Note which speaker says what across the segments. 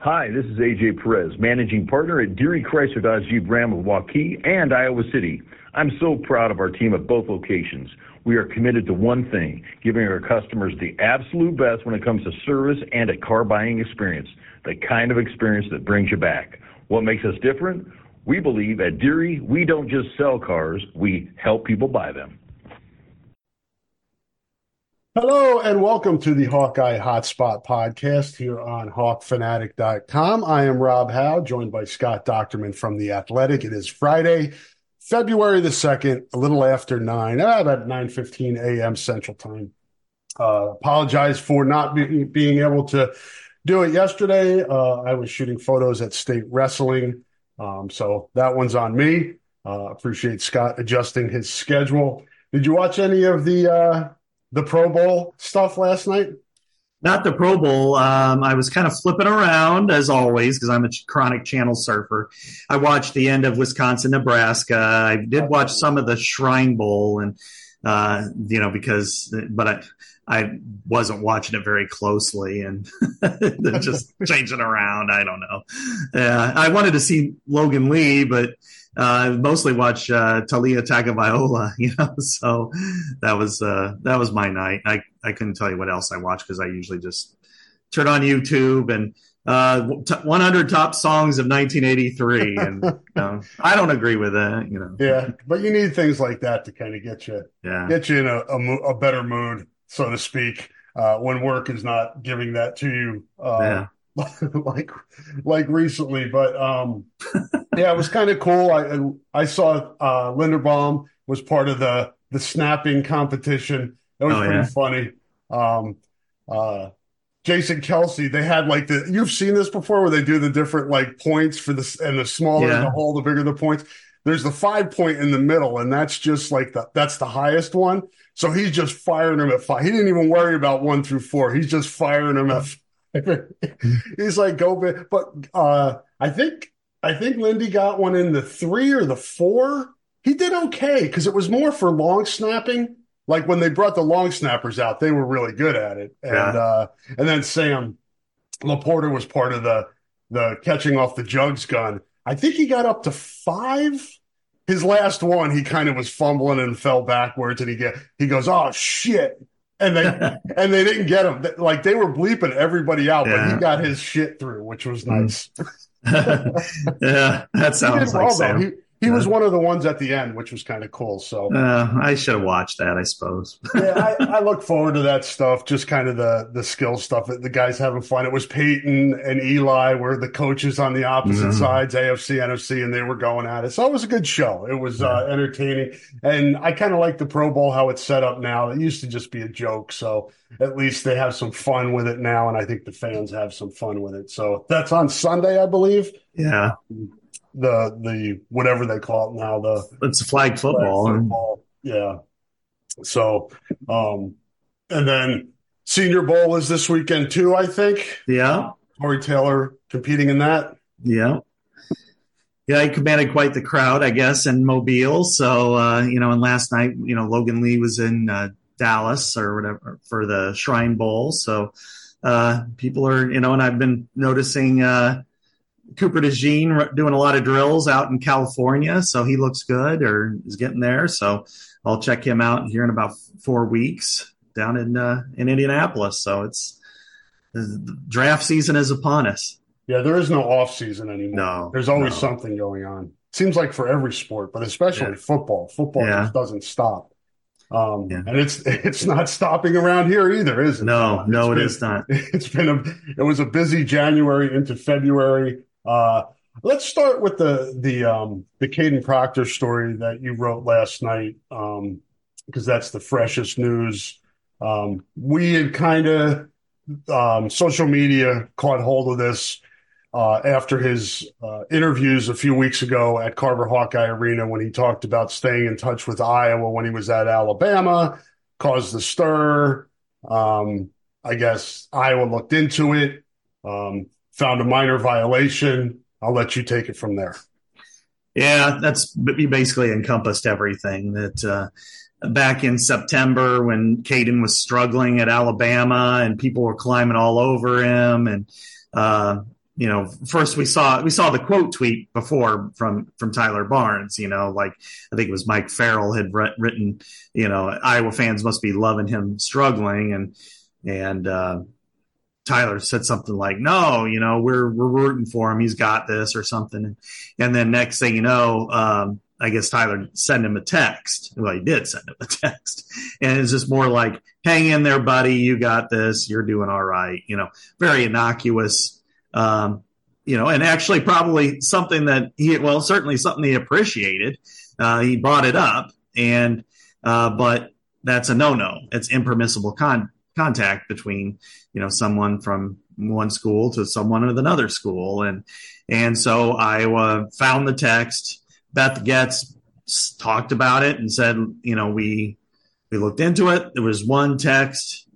Speaker 1: Hi, this is AJ Perez, managing partner at Deery Chrysler Dodge Jeep Ram of Waukee and Iowa City. I'm so proud of our team at both locations. We are committed to one thing, giving our customers the absolute best when it comes to service and a car buying experience, the kind of experience that brings you back. What makes us different? We believe at Deery, we don't just sell cars, we help people buy them.
Speaker 2: Hello and welcome to the Hawkeye Hotspot podcast here on hawkfanatic.com. I am Rob Howe, joined by Scott Dochterman from The Athletic. It is Friday, February the 2nd, a little after 9, uh, about 9.15 a.m. Central Time. Uh, apologize for not be, being able to do it yesterday. Uh, I was shooting photos at State Wrestling, um, so that one's on me. Uh, appreciate Scott adjusting his schedule. Did you watch any of the uh, the Pro Bowl stuff last night?
Speaker 3: Not the Pro Bowl. Um, I was kind of flipping around as always because I'm a chronic channel surfer. I watched the end of Wisconsin, Nebraska. I did watch some of the Shrine Bowl, and uh, you know because, but I I wasn't watching it very closely and just changing around. I don't know. Uh, I wanted to see Logan Lee, but uh, mostly watch uh, Taulia Tagovailoa, you know. So that was uh, that was my night. I I couldn't tell you what else I watched because I usually just turn on YouTube and uh, t- 100 top songs of 1983, and you know, I don't agree with that, you know.
Speaker 2: Yeah, but you need things like that to kind of get you
Speaker 3: Yeah.
Speaker 2: get you in a, a, mo- a better mood, so to speak, uh, when work is not giving that to you. Uh,
Speaker 3: Yeah.
Speaker 2: like like recently, but um, yeah, it was kind of cool. I I saw uh, Linderbaum was part of the the snapping competition. That was
Speaker 3: Oh,
Speaker 2: pretty
Speaker 3: yeah.
Speaker 2: funny. Um, uh, Jason Kelce, they had like the you've seen this before where they do the different like points for this and the smaller
Speaker 3: Yeah.
Speaker 2: the hole, the bigger the points. There's the five point in the middle, and that's just like the that's the highest one. So he's just firing them at five. He didn't even worry about one through four. He's just firing them at five. he's like go big. But uh I think I think Lindy got one in the three or the four. He did okay because it was more for long snapping. Like when they brought the long snappers out, they were really good at it. And
Speaker 3: Yeah.
Speaker 2: uh and then Sam LaPorta was part of the the catching off the jugs gun. I think he got up to five. His last one, he kind of was fumbling and fell backwards, and he get he goes, "Oh shit!" And they and they didn't get him. Like they were bleeping everybody out, but he got his shit through, which was mm. nice.
Speaker 3: yeah, that sounds like
Speaker 2: well.
Speaker 3: Sam.
Speaker 2: He, was one of the ones at the end, which was kind of cool. So
Speaker 3: Uh, I should have watched that, I suppose.
Speaker 2: yeah, I, I look forward to that stuff. Just kind of the the skill stuff. That the guys having fun. It was Peyton and Eli were the coaches on the opposite
Speaker 3: Mhm.
Speaker 2: sides, AFC, NFC, and they were going at it. So it was a good show. It was uh, entertaining, and I kind of like the Pro Bowl how it's set up now. It used to just be a joke, so at least they have some fun with it now, and I think the fans have some fun with it. So that's on Sunday, I believe.
Speaker 3: Yeah,
Speaker 2: The the whatever they call it now, the
Speaker 3: it's flag football.
Speaker 2: flag football. Yeah. So, um, and then Senior Bowl is this weekend too, I think.
Speaker 3: Yeah,
Speaker 2: Corey Taylor competing in that.
Speaker 3: yeah. Yeah, he commanded quite the crowd, I guess, in Mobile. So, uh, you know, and last night, you know, Logan Lee was in uh, Dallas or whatever for the Shrine Bowl. So, uh, people are, you know, and I've been noticing uh, Cooper DeJean r- doing a lot of drills out in California. So he looks good or is getting there. So I'll check him out here in about four weeks down in uh, in Indianapolis. So it's the draft season is upon us.
Speaker 2: Yeah, there is no off season anymore.
Speaker 3: No,
Speaker 2: There's always
Speaker 3: no.
Speaker 2: something going on. Seems like for every sport, but especially
Speaker 3: Yeah.
Speaker 2: football. Football
Speaker 3: Yeah.
Speaker 2: just doesn't stop. Um,
Speaker 3: Yeah.
Speaker 2: and it's it's not stopping around here either, is it?
Speaker 3: No, no,
Speaker 2: It's
Speaker 3: it
Speaker 2: been-
Speaker 3: is not.
Speaker 2: It's been a it was a busy January into February. Uh, let's start with the the um, the Kadyn Proctor story that you wrote last night um, because that's the freshest news. Um, we had kind of um, social media caught hold of this uh, after his uh, interviews a few weeks ago at Carver Hawkeye Arena when he talked about staying in touch with Iowa when he was at Alabama, caused the stir. Um, I guess Iowa looked into it, um, found a minor violation. I'll let you take it from there.
Speaker 3: Yeah, that's you basically encompassed everything that uh, back in September when Kadyn was struggling at Alabama and people were climbing all over him and uh, you know first we saw we saw the quote tweet before from from Tyler Barnes you know like I think it was Mike Farrell had written you know Iowa fans must be loving him struggling and and uh, Tyler said something like, "No, you know, we're we're rooting for him. He's got this," or something. And then next thing you know, um, I guess Tyler sent him a text. Well, he did send him a text, and it's just more like, "Hang in there, buddy. You got this. You're doing all right." You know, very innocuous. Um, you know, and actually probably something that he well, certainly something he appreciated. Uh, he brought it up, and uh, but that's a no-no. It's impermissible con- contact between you know someone from one school to someone at another school. And and so Iowa found the text. Beth Goetz talked about it and said you know we we looked into it. There was one text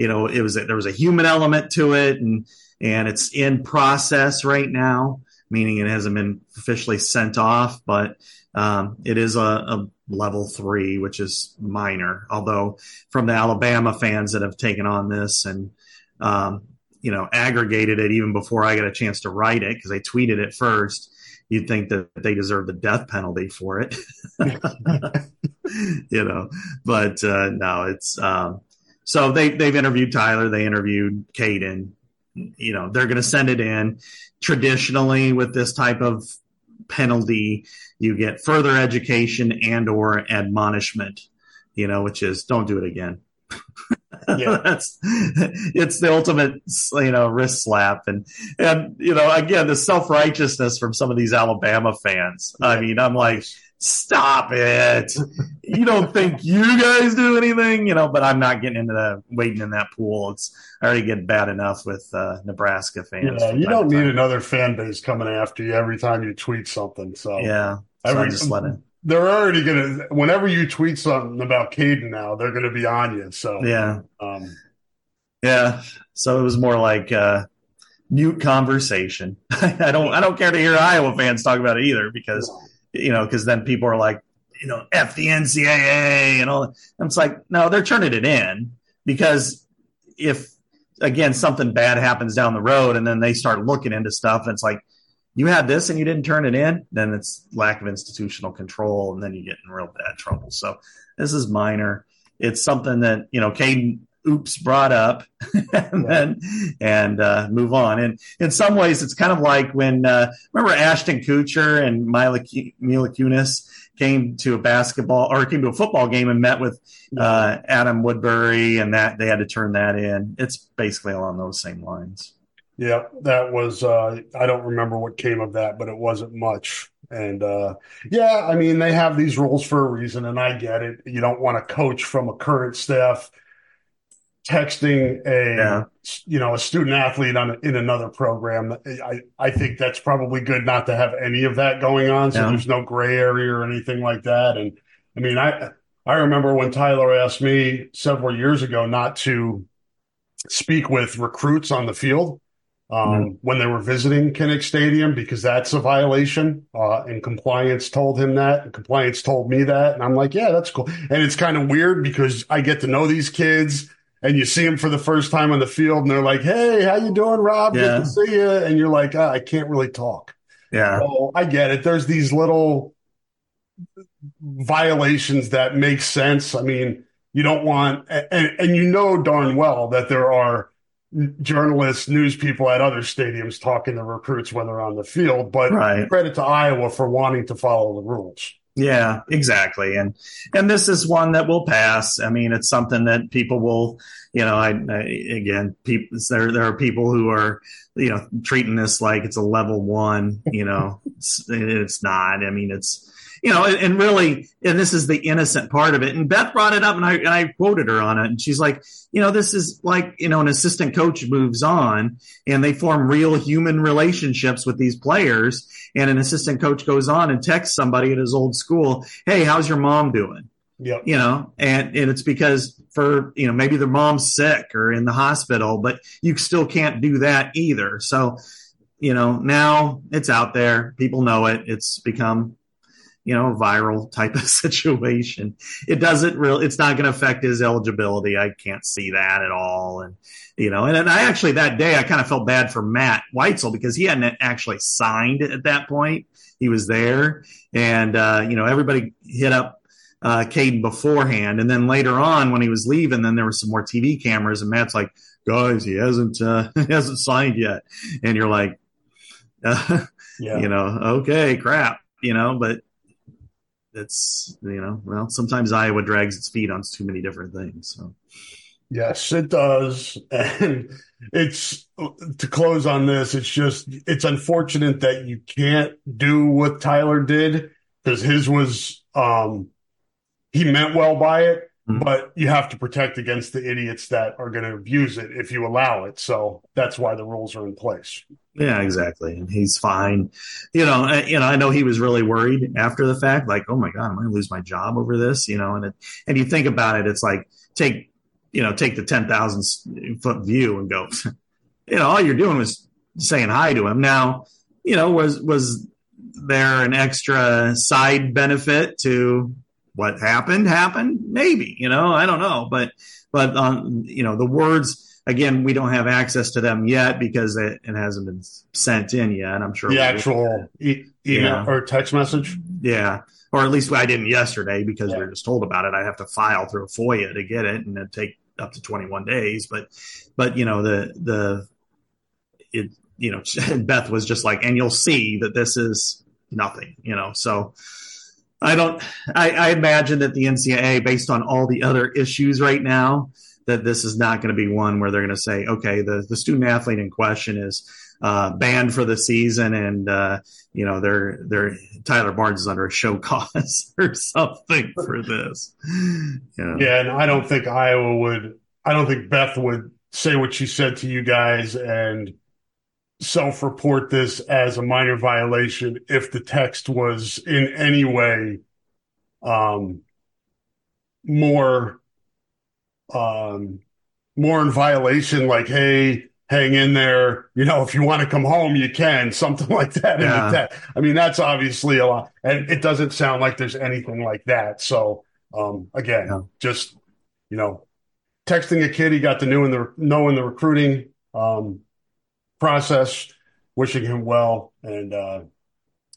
Speaker 3: you know it was there was a human element to it and and it's in process right now meaning it hasn't been officially sent off but um, it is a, a level three, which is minor. Although from the Alabama fans that have taken on this and um, you know aggregated it even before I got a chance to write it because they tweeted it first, you'd think that they deserve the death penalty for it. you know, but uh, no, it's um, so they they've interviewed Tyler, they interviewed Kadyn. You know, they're going to send it in. Traditionally, with this type of penalty, you get further education and or admonishment, you know, which is don't do it again. Yeah. That's it's the ultimate, you know, wrist slap, and and you know, again, the self righteousness from some of these Alabama fans. Yeah. I mean, I'm like, stop it! you don't think you guys do anything, you know? But I'm not getting into the wading in that pool. It's I already get bad enough with uh, Nebraska fans.
Speaker 2: Yeah, you don't need another fan base coming after you every time you tweet something. So
Speaker 3: yeah, so Every, just let it.
Speaker 2: They're already gonna. Whenever you tweet something about Kadyn now, they're gonna be on you. So
Speaker 3: yeah, um, yeah. So it was more like uh, mute conversation. I don't. I don't care to hear Iowa fans talk about it either because you know because then people are like you know f the NCAA and all. And it's like no, they're turning it in because if again something bad happens down the road and then they start looking into stuff and it's like you had this and you didn't turn it in, then it's lack of institutional control, and then you get in real bad trouble. So this is minor. It's something that you know Kadyn oops brought up and then and uh, move on. And in some ways, it's kind of like when uh, remember Ashton Kutcher and Mila, Mila Kunis came to a basketball or came to a football game and met with uh, Adam Woodbury, and that they had to turn that in. It's basically along those same lines.
Speaker 2: Yeah, that was uh I don't remember what came of that, but it wasn't much. And uh yeah, I mean they have these rules for a reason and I get it. You don't want to coach from a current staff texting a yeah. you know a student athlete on in another program. I I think that's probably good not to have any of that going on so yeah. there's no gray area or anything like that and I mean I I remember when Tyler asked me several years ago not to speak with recruits on the field um, mm-hmm. when they were visiting Kinnick Stadium because that's a violation. Uh, and compliance told him that. And compliance told me that. And I'm like, yeah, that's cool. And it's kind of weird because I get to know these kids and you see them for the first time on the field and they're like, hey, how you doing, Rob? Yeah. Good to see you. And you're like, oh, I can't really talk.
Speaker 3: Yeah.
Speaker 2: So I get it. There's these little violations that make sense. I mean, you don't want, and, and you know darn well that there are journalists, news people at other stadiums talking to recruits when they're on the field. But right. credit to Iowa for wanting to follow the rules.
Speaker 3: Yeah, exactly. And and this is one that will pass. I mean, it's something that people will, you know, I, I again, people there there are people who are, you know, treating this like it's a level 1, you know. it's, it's not. I mean, it's you know, and, and, really, and this is the innocent part of it. And Beth brought it up, and I and I quoted her on it, and she's like, you know, this is like you know, an assistant coach moves on, and they form real human relationships with these players, and an assistant coach goes on and texts somebody at his old school, hey, how's your mom doing?
Speaker 2: Yep.
Speaker 3: You know, and, and it's because for, you know, maybe their mom's sick or in the hospital, but you still can't do that either. So, you know, now it's out there. People know it. It's become, you know, viral type of situation. It doesn't really, it's not going to affect his eligibility. I can't see that at all. And, you know, and, and I actually that day I kind of felt bad for Matt Weitzel because he hadn't actually signed at that point. He was there and, uh, you know, everybody hit up uh, Kadyn beforehand. And then later on, when he was leaving, then there were some more TV cameras, and Matt's like, "Guys, he hasn't uh, he hasn't signed yet," and you're like, uh, yeah. "You know, okay, crap," you know, but. It's you know well sometimes Iowa drags its feet on too many different things. So
Speaker 2: Yes, it does. And it's to close on this, it's just it's unfortunate that you can't do what Tyler did because his was um he meant well by it, mm-hmm. but you have to protect against the idiots that are going to abuse it if you allow it. So that's why the rules are in place.
Speaker 3: Yeah, exactly. And he's fine. You know, I, you know, I know he was really worried after the fact, like, oh my God, am I going to lose my job over this? You know, and it, and you think about it, it's like take, you know, take the 10,000 foot view and go, you know, all you're doing was saying hi to him. Now, you know, was, was there an extra side benefit to what happened happened? Maybe you know i don't know. But but um you know the words again we don't have access to them yet because it, it hasn't been sent in yet i'm sure.
Speaker 2: The actual e- email or text message?
Speaker 3: Yeah. Or at least i didn't yesterday because yeah. we were just told about it. I have to file through a foia to get it and it take up to 21 days. But but you know the the it you know beth was just like and you'll see that this is nothing you know so I don't. I, I, imagine that the NCAA, based on all the other issues right now, that this is not going to be one where they're going to say, okay, the the student athlete in question is uh, banned for the season, and uh, you know they're they're Tyler Barnes is under a show cause or something for this.
Speaker 2: Yeah. yeah, and I don't think Iowa would. I don't think Beth would say what she said to you guys and self report this as a minor violation if the text was in any way um, more um, more in violation, like, hey, hang in there. You know, if you want to come home, you can, something like that. Yeah. I mean, that's obviously a lot. And it doesn't sound like there's anything like that. So, um, again, yeah. just, you know, texting a kid he got to know in the, know in the recruiting, um, process, wishing him well. And uh,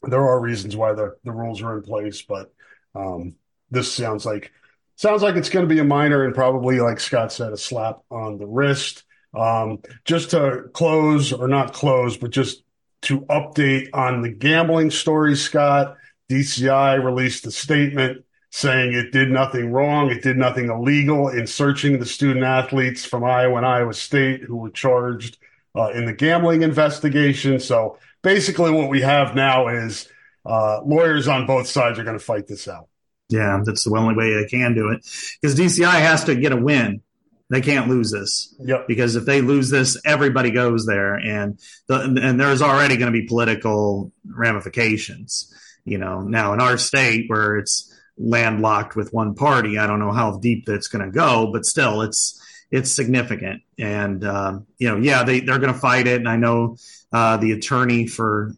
Speaker 2: there are reasons why the, the rules are in place, but um, this sounds like sounds like it's going to be a minor and probably, like Scott said, a slap on the wrist. Um, just to close, or not close, but just to update on the gambling story, Scott, DCI released a statement saying it did nothing wrong, it did nothing illegal in searching the student athletes from Iowa and Iowa State who were charged uh, in the gambling investigation. So basically, what we have now is uh, lawyers on both sides are going to fight this out.
Speaker 3: Yeah, that's the only way they can do it because DCI has to get a win. They can't lose this.
Speaker 2: Yep.
Speaker 3: Because if they lose this, everybody goes there, and the, and there's already going to be political ramifications. You know, now in our state where it's landlocked with one party, I don't know how deep that's going to go, but still, it's it's significant. And um, you know, yeah, they they're going to fight it. And I know uh, the attorney for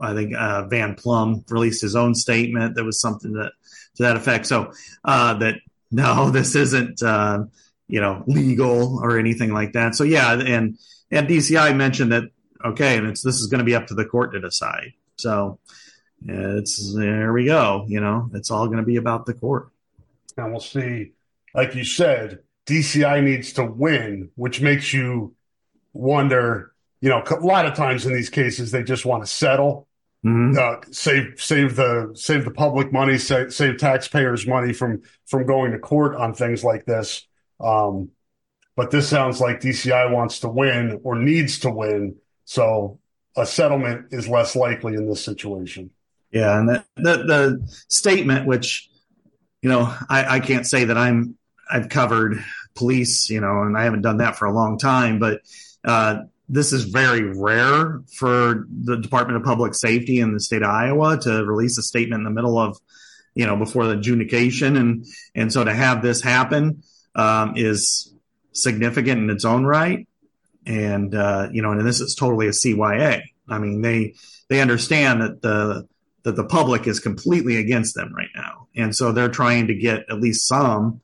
Speaker 3: I think uh, Van Plumb released his own statement that was something that to that effect. So uh, that no, this isn't uh, you know legal or anything like that. So yeah, and and DCI mentioned that okay, and it's this is going to be up to the court to decide. So it's there we go. You know, it's all going to be about the court.
Speaker 2: And we'll see. Like you said, DCI needs to win, which makes you wonder. You know, a lot of times in these cases, they just want to settle, mm-hmm. uh, save save the save the public money, save, save taxpayers money from from going to court on things like this. Um, but this sounds like DCI wants to win or needs to win, so a settlement is less likely in this situation.
Speaker 3: Yeah, and the the, the statement, which you know, I, I can't say that I'm I've covered police, you know, and I haven't done that for a long time, but uh, this is very rare for the Department of Public Safety in the state of Iowa to release a statement in the middle of, you know, before the adjudication, and and so to have this happen um, is significant in its own right, and uh, you know, and this is totally a CYA. I mean, they they understand that the that the public is completely against them right now, and so they're trying to get at least some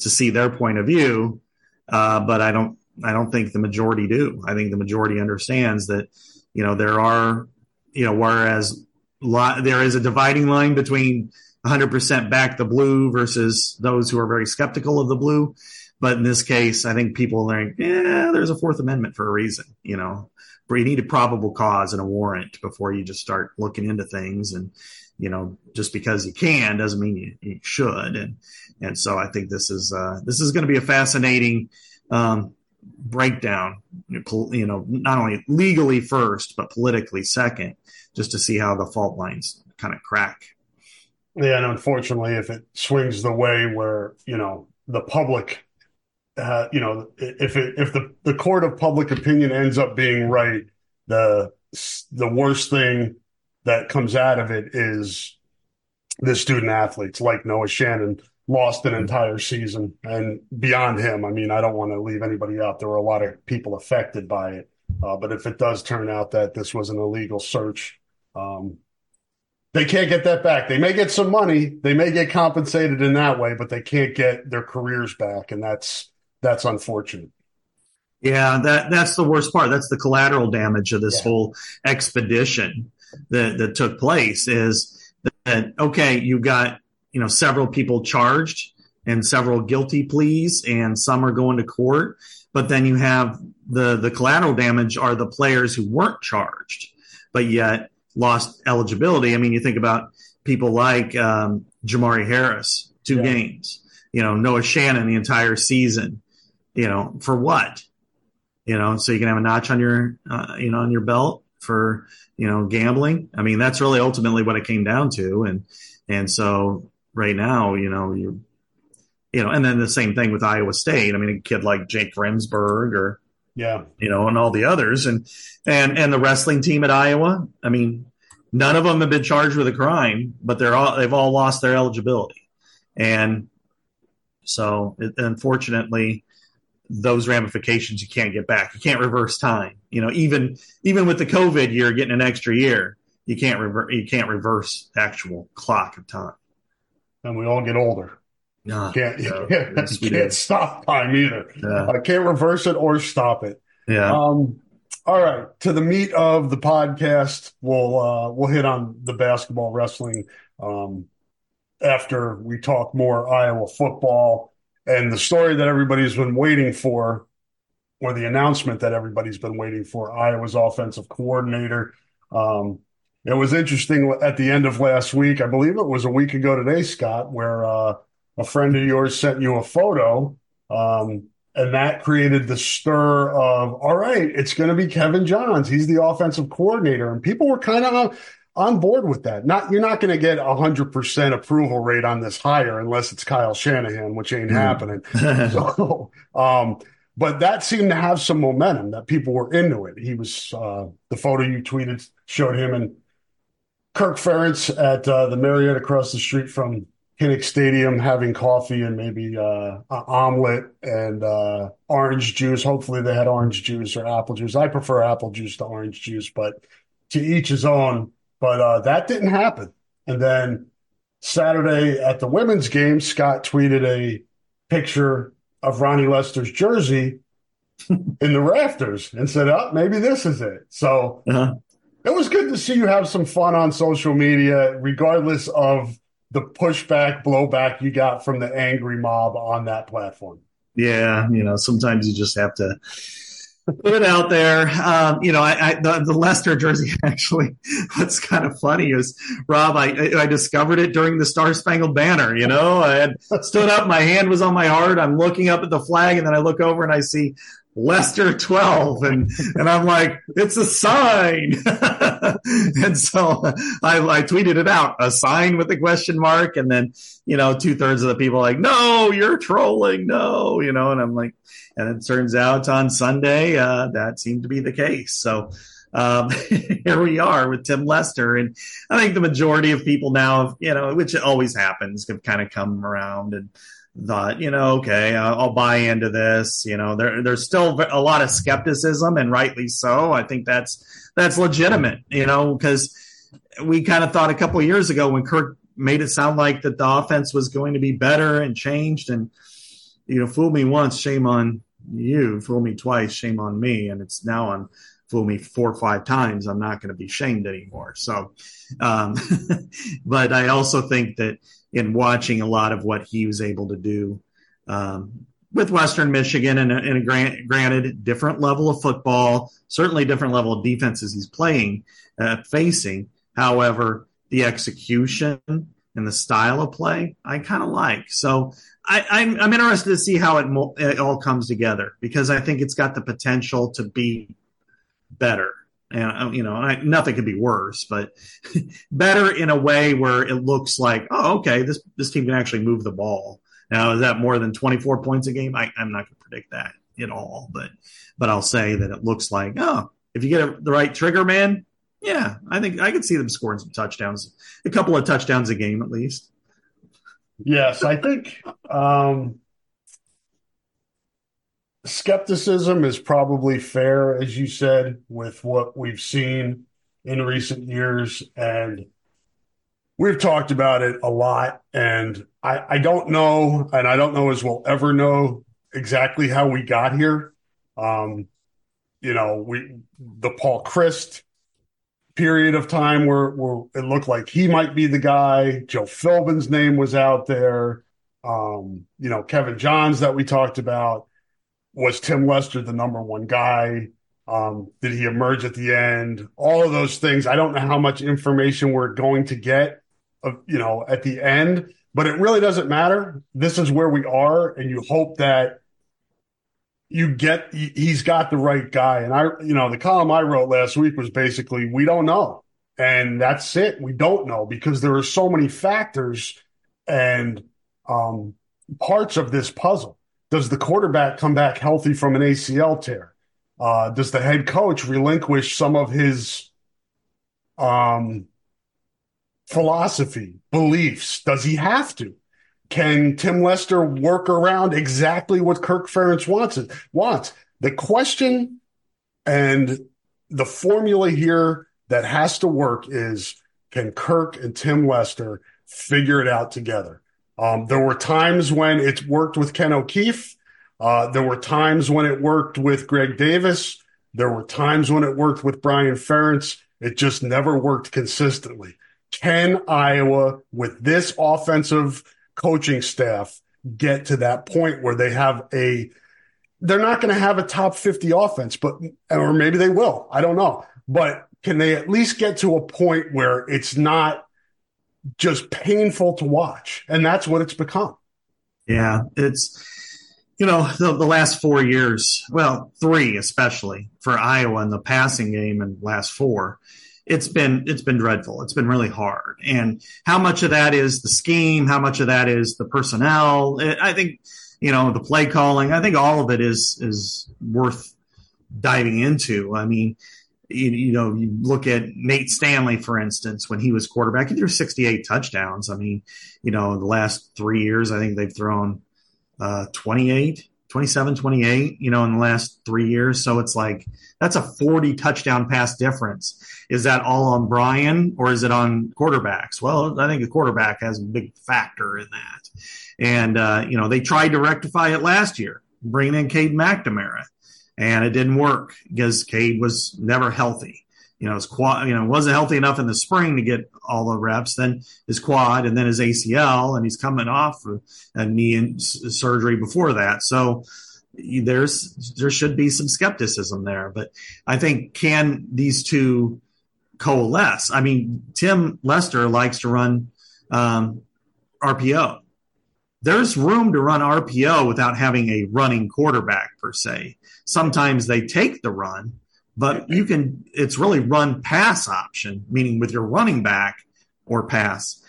Speaker 3: to see their point of view. Uh, but I don't I don't think the majority do. I think the majority understands that, you know, there are, you know, whereas there is a dividing line between 100% back the blue versus those who are very skeptical of the blue. But in this case, I think people are like, yeah, there's a Fourth Amendment for a reason, you know. You need a probable cause and a warrant before you just start looking into things. And, you know, just because you can doesn't mean you, you should. And, and so I think this is, uh, this is going to be a fascinating, um, breakdown, you know, not only legally first, but politically second, just to see how the fault lines kind of crack.
Speaker 2: Yeah, and unfortunately, if it swings the way where, you know, the public, uh, you know, if it, if the, the court of public opinion ends up being right, the, the worst thing that comes out of it is the student athletes like Noah Shannon lost an entire season. And beyond him, I mean, I don't want to leave anybody out. There were a lot of people affected by it. Uh, but if it does turn out that this was an illegal search, um, they can't get that back. They may get some money, they may get compensated in that way, but they can't get their careers back, and that's that's unfortunate.
Speaker 3: Yeah, that that's the worst part. That's the collateral damage of this yeah. whole expedition that that took place. Is that okay? You got you know several people charged and several guilty pleas and some are going to court. But then you have the the collateral damage are the players who weren't charged but yet lost eligibility. I mean you think about people like um, jermari harris two yeah. games you know noah shannon the entire season you know for what? You know so you can have a notch on your uh, you know on your belt for you know gambling. I mean that's really ultimately what it came down to. And and so right now, you know, you you know, and then the same thing with Iowa State. I mean, a kid like Jake Remsburg or
Speaker 2: yeah,
Speaker 3: you know, and all the others, and and and the wrestling team at Iowa. I mean, none of them have been charged with a crime, but they're all they've all lost their eligibility, and so it, unfortunately, those ramifications you can't get back. You can't reverse time. You know, even even with the COVID year getting an extra year, you can't reverse you can't reverse actual clock of time
Speaker 2: and we all get older.
Speaker 3: No,
Speaker 2: can't can't, can't stop time either. Yeah. I can't reverse it or stop it.
Speaker 3: Yeah.
Speaker 2: Um, all right, to the meat of the podcast, we'll uh, we'll hit on the basketball wrestling um, after we talk more Iowa football and the story that everybody's been waiting for, or the announcement that everybody's been waiting for. Iowa's offensive coordinator. Um, it was interesting at the end of last week. I believe it was a week ago today, Scott, where uh, a friend of yours sent you a photo, um, and that created the stir of, all right, it's going to be Kevin Johns. He's the offensive coordinator, and people were kind of on board with that. Not you're not going to get a hundred percent approval rate on this hire unless it's Kyle Shanahan, which ain't mm. happening. so, um, but that seemed to have some momentum that people were into it. He was uh, the photo you tweeted showed him and Kirk Ferentz at uh, the Marriott across the street from Kinnick Stadium having coffee and maybe uh, an omelet and uh, orange juice. Hopefully, they had orange juice or apple juice. I prefer apple juice to orange juice, but to each his own. But uh, that didn't happen. And then Saturday at the women's game, Scott tweeted a picture of Ronnie Lester's jersey in the rafters and said, "Oh, maybe this is it." So uh-huh it was good to see you have some fun on social media, regardless of the pushback, blowback you got from the angry mob on that platform.
Speaker 3: Yeah, you know, sometimes you just have to put it out there. Um, you know, I, I the, the, jersey actually. What's kind of funny is Rob. I I discovered it during the Star Spangled Banner. You know, I had stood up, my hand was on my heart. I'm looking up at the flag, and then I look over and I see Lester 12. And, and I'm like, it's a sign. and so I, I tweeted it out, a sign with a question mark. And then, you know, two thirds of the people like, no, you're trolling. No, you know, and I'm like, and it turns out on Sunday, uh, that seemed to be the case. So, um, here we are with Tim Lester. And I think the majority of people now, you know, which always happens, have kind of come around and thought, you know, okay, I'll, buy into this. You know, there, there's still a lot of skepticism, and rightly so. I think that's that's legitimate. You know, because we kind of thought a couple years ago when Kirk made it sound like that the offense was going to be better and changed, and you know, fool me once, shame on you. Fool me twice, shame on me. And it's now on fool me four or five times. I'm not going to be shamed anymore. So, um, but I also think that in watching a lot of what he was able to do um, with Western Michigan and and grant, granted different level of football, certainly different level of defenses he's playing, uh, facing. However, the execution and the style of play, I kind of like. So I, am interested to see how it, it all comes together because I think it's got the potential to be better and you know I, nothing could be worse but better in a way where it looks like oh okay this this team can actually move the ball. Now is that more than 24 points a game? I, i'm not going to predict that at all but but i'll say that it looks like oh if you get a, the right trigger man yeah i think i could see them scoring some touchdowns a couple of touchdowns a game at least.
Speaker 2: Yes i think um skepticism is probably fair, as you said, with what we've seen in recent years. And we've talked about it a lot. And I, I don't know, and I don't know as we'll ever know exactly how we got here. Um, you know, we the Paul Chryst period of time where, where it looked like he might be the guy. Joe Philbin's name was out there. Um, you know, Kevin Johns that we talked about was Tim Lester the number one guy? Um, did he emerge at the end? All of those things. I don't know how much information we're going to get, of, you know, at the end, but it really doesn't matter. This is where we are, and you hope that you get he's got the right guy. And I, you know, the column I wrote last week was basically we don't know, and that's it. We don't know because there are so many factors and um, parts of this puzzle. Does the quarterback come back healthy from an ACL tear? Uh, does the head coach relinquish some of his um, philosophy, beliefs? Does he have to? Can Tim Lester work around exactly what Kirk Ferentz wants? Wants the question and the formula here that has to work is: Can Kirk and Tim Lester figure it out together? Um, there were times when it worked with Ken O'Keefe. Uh, there were times when it worked with Greg Davis. There were times when it worked with Brian Ferentz. It just never worked consistently. Can Iowa, with this offensive coaching staff, get to that point where they have a, they're not going to have a top 50 offense, but, or maybe they will. I don't know. But can they at least get to a point where it's not just painful to watch. And that's what it's become.
Speaker 3: Yeah. It's, you know, the, the last four years, well, three especially for Iowa in the passing game and last four, it's been it's been dreadful. It's been really hard. And how much of that is the scheme? How much of that is the personnel? I think you know the play calling. I think all of it is is worth diving into. I mean, you, you, know, you look at Nate Stanley, for instance, when he was quarterback, he threw 68 touchdowns. I mean, you know, in the last three years, I think they've thrown uh, 28, 27, 28, you know, in the last three years. So it's like, that's a 40 touchdown pass difference. Is that all on Brian or is it on quarterbacks? Well, I think the quarterback has a big factor in that. And, uh, you know, they tried to rectify it last year, bringing in Cade McNamara and it didn't work because Cade was never healthy. You know, his quad, you know, wasn't healthy enough in the spring to get all the reps. Then his quad, and then his ACL, and he's coming off a knee surgery before that. So there's there should be some skepticism there. But I think can these two coalesce? I mean, Tim Lester likes to run um, RPO, there's room to run RPO without having a running quarterback per se. Sometimes they take the run, but you can, it's really run pass option, meaning with your running back or pass.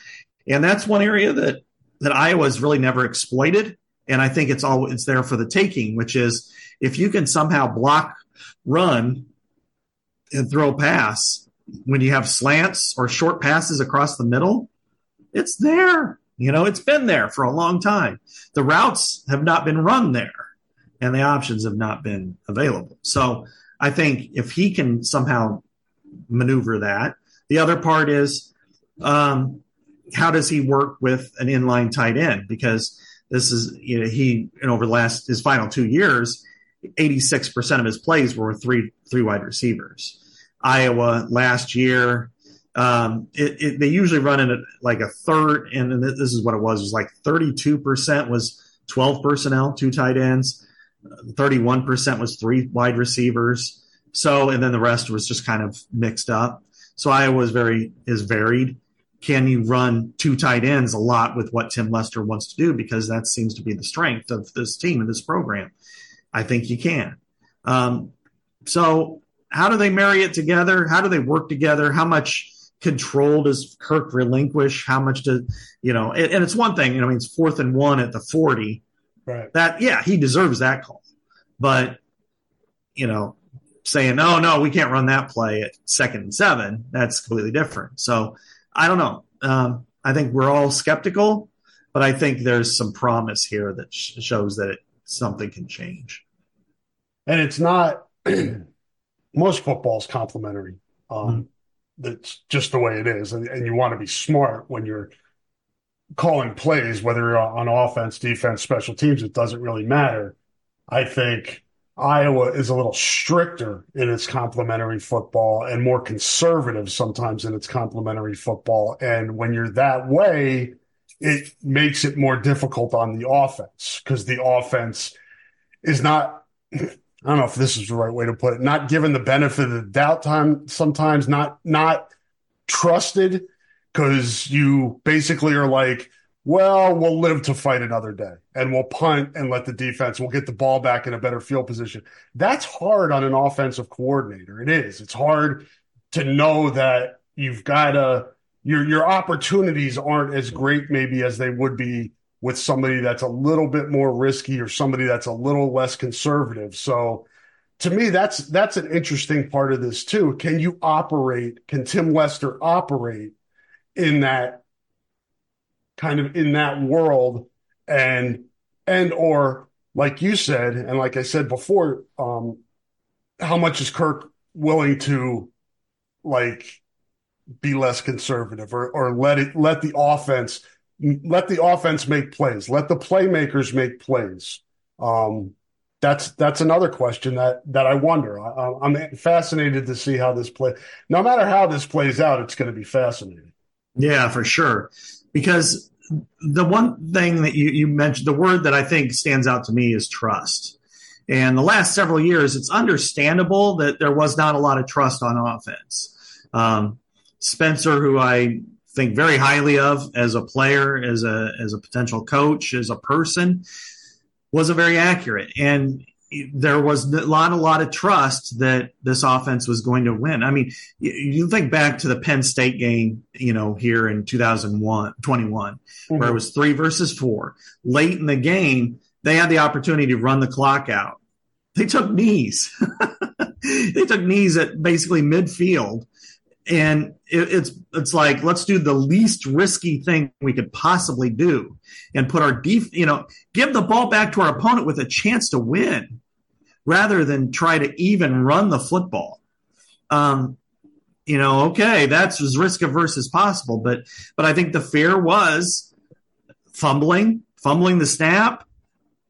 Speaker 3: And that's one area that, that Iowa's really never exploited. And I think it's all, it's there for the taking, which is if you can somehow block run and throw pass when you have slants or short passes across the middle, it's there. You know, it's been there for a long time. The routes have not been run there and the options have not been available. So I think if he can somehow maneuver that, the other part is um, how does he work with an inline tight end? Because this is, you know, he, and over the last, his final two years, 86% of his plays were three, three wide receivers. Iowa last year, um, it, it, they usually run in a, like a third, and this is what it was. Was like 32% was 12 personnel, two tight ends. 31% was three wide receivers. So, and then the rest was just kind of mixed up. So Iowa was very, is varied. Can you run two tight ends a lot with what Tim Lester wants to do? Because that seems to be the strength of this team and this program. I think you can. Um, so how do they marry it together? How do they work together? How much control does Kirk relinquish? How much do you know? And, and, it's one thing, you know, I mean, it's fourth and one at the 40.
Speaker 2: Right.
Speaker 3: That, yeah, he deserves that call. But, you know, saying, no, no, we can't run that play at second and seven, that's completely different. So I don't know. Um, I think we're all skeptical, but I think there's some promise here that sh- shows that it, something can change.
Speaker 2: And it's not, most football is complementary. Um, mm-hmm that's just the way it is. And, and you want to be smart when you're calling plays, whether you're on offense, defense, special teams, it doesn't really matter. I think Iowa is a little stricter in its complementary football and more conservative sometimes in its complementary football. And when you're that way, it makes it more difficult on the offense because the offense is not I don't know if this is the right way to put it, not given the benefit of the doubt time sometimes, not not trusted because you basically are like, well, we'll live to fight another day and we'll punt and let the defense, we'll get the ball back in a better field position. That's hard on an offensive coordinator. It is. It's hard to know that you've got to, your, your opportunities aren't as great maybe as they would be with somebody that's a little bit more risky or somebody that's a little less conservative. So to me, that's that's an interesting part of this too. Can you operate? Can Tim Lester operate in that kind of in that world and and or like you said and like I said before, um, how much is Kirk willing to like be less conservative or or let it let the offense let the offense make plays. Let the playmakers make plays. Um, that's that's another question that that I wonder. I, am fascinated to see how this play. No matter how this plays out, it's going to be fascinating.
Speaker 3: Yeah, for sure. Because the one thing that you, you mentioned, the word that I think stands out to me is trust. And the last several years, it's understandable that there was not a lot of trust on offense. Um, Spencer, who I think very highly of as a player, as a as a potential coach, as a person, wasn't very accurate. And there was a lot, a lot of trust that this offense was going to win. I mean, you think back to the Penn State game, you know, here in 2001, 21, mm-hmm. where it was three versus four. Late in the game, they had the opportunity to run the clock out. They took knees. they took knees at basically midfield and it, it's it's like let's do the least risky thing we could possibly do and put our def you know give the ball back to our opponent with a chance to win rather than try to even run the football. Um you know okay that's as risk averse as possible but but i think the fear was fumbling fumbling the snap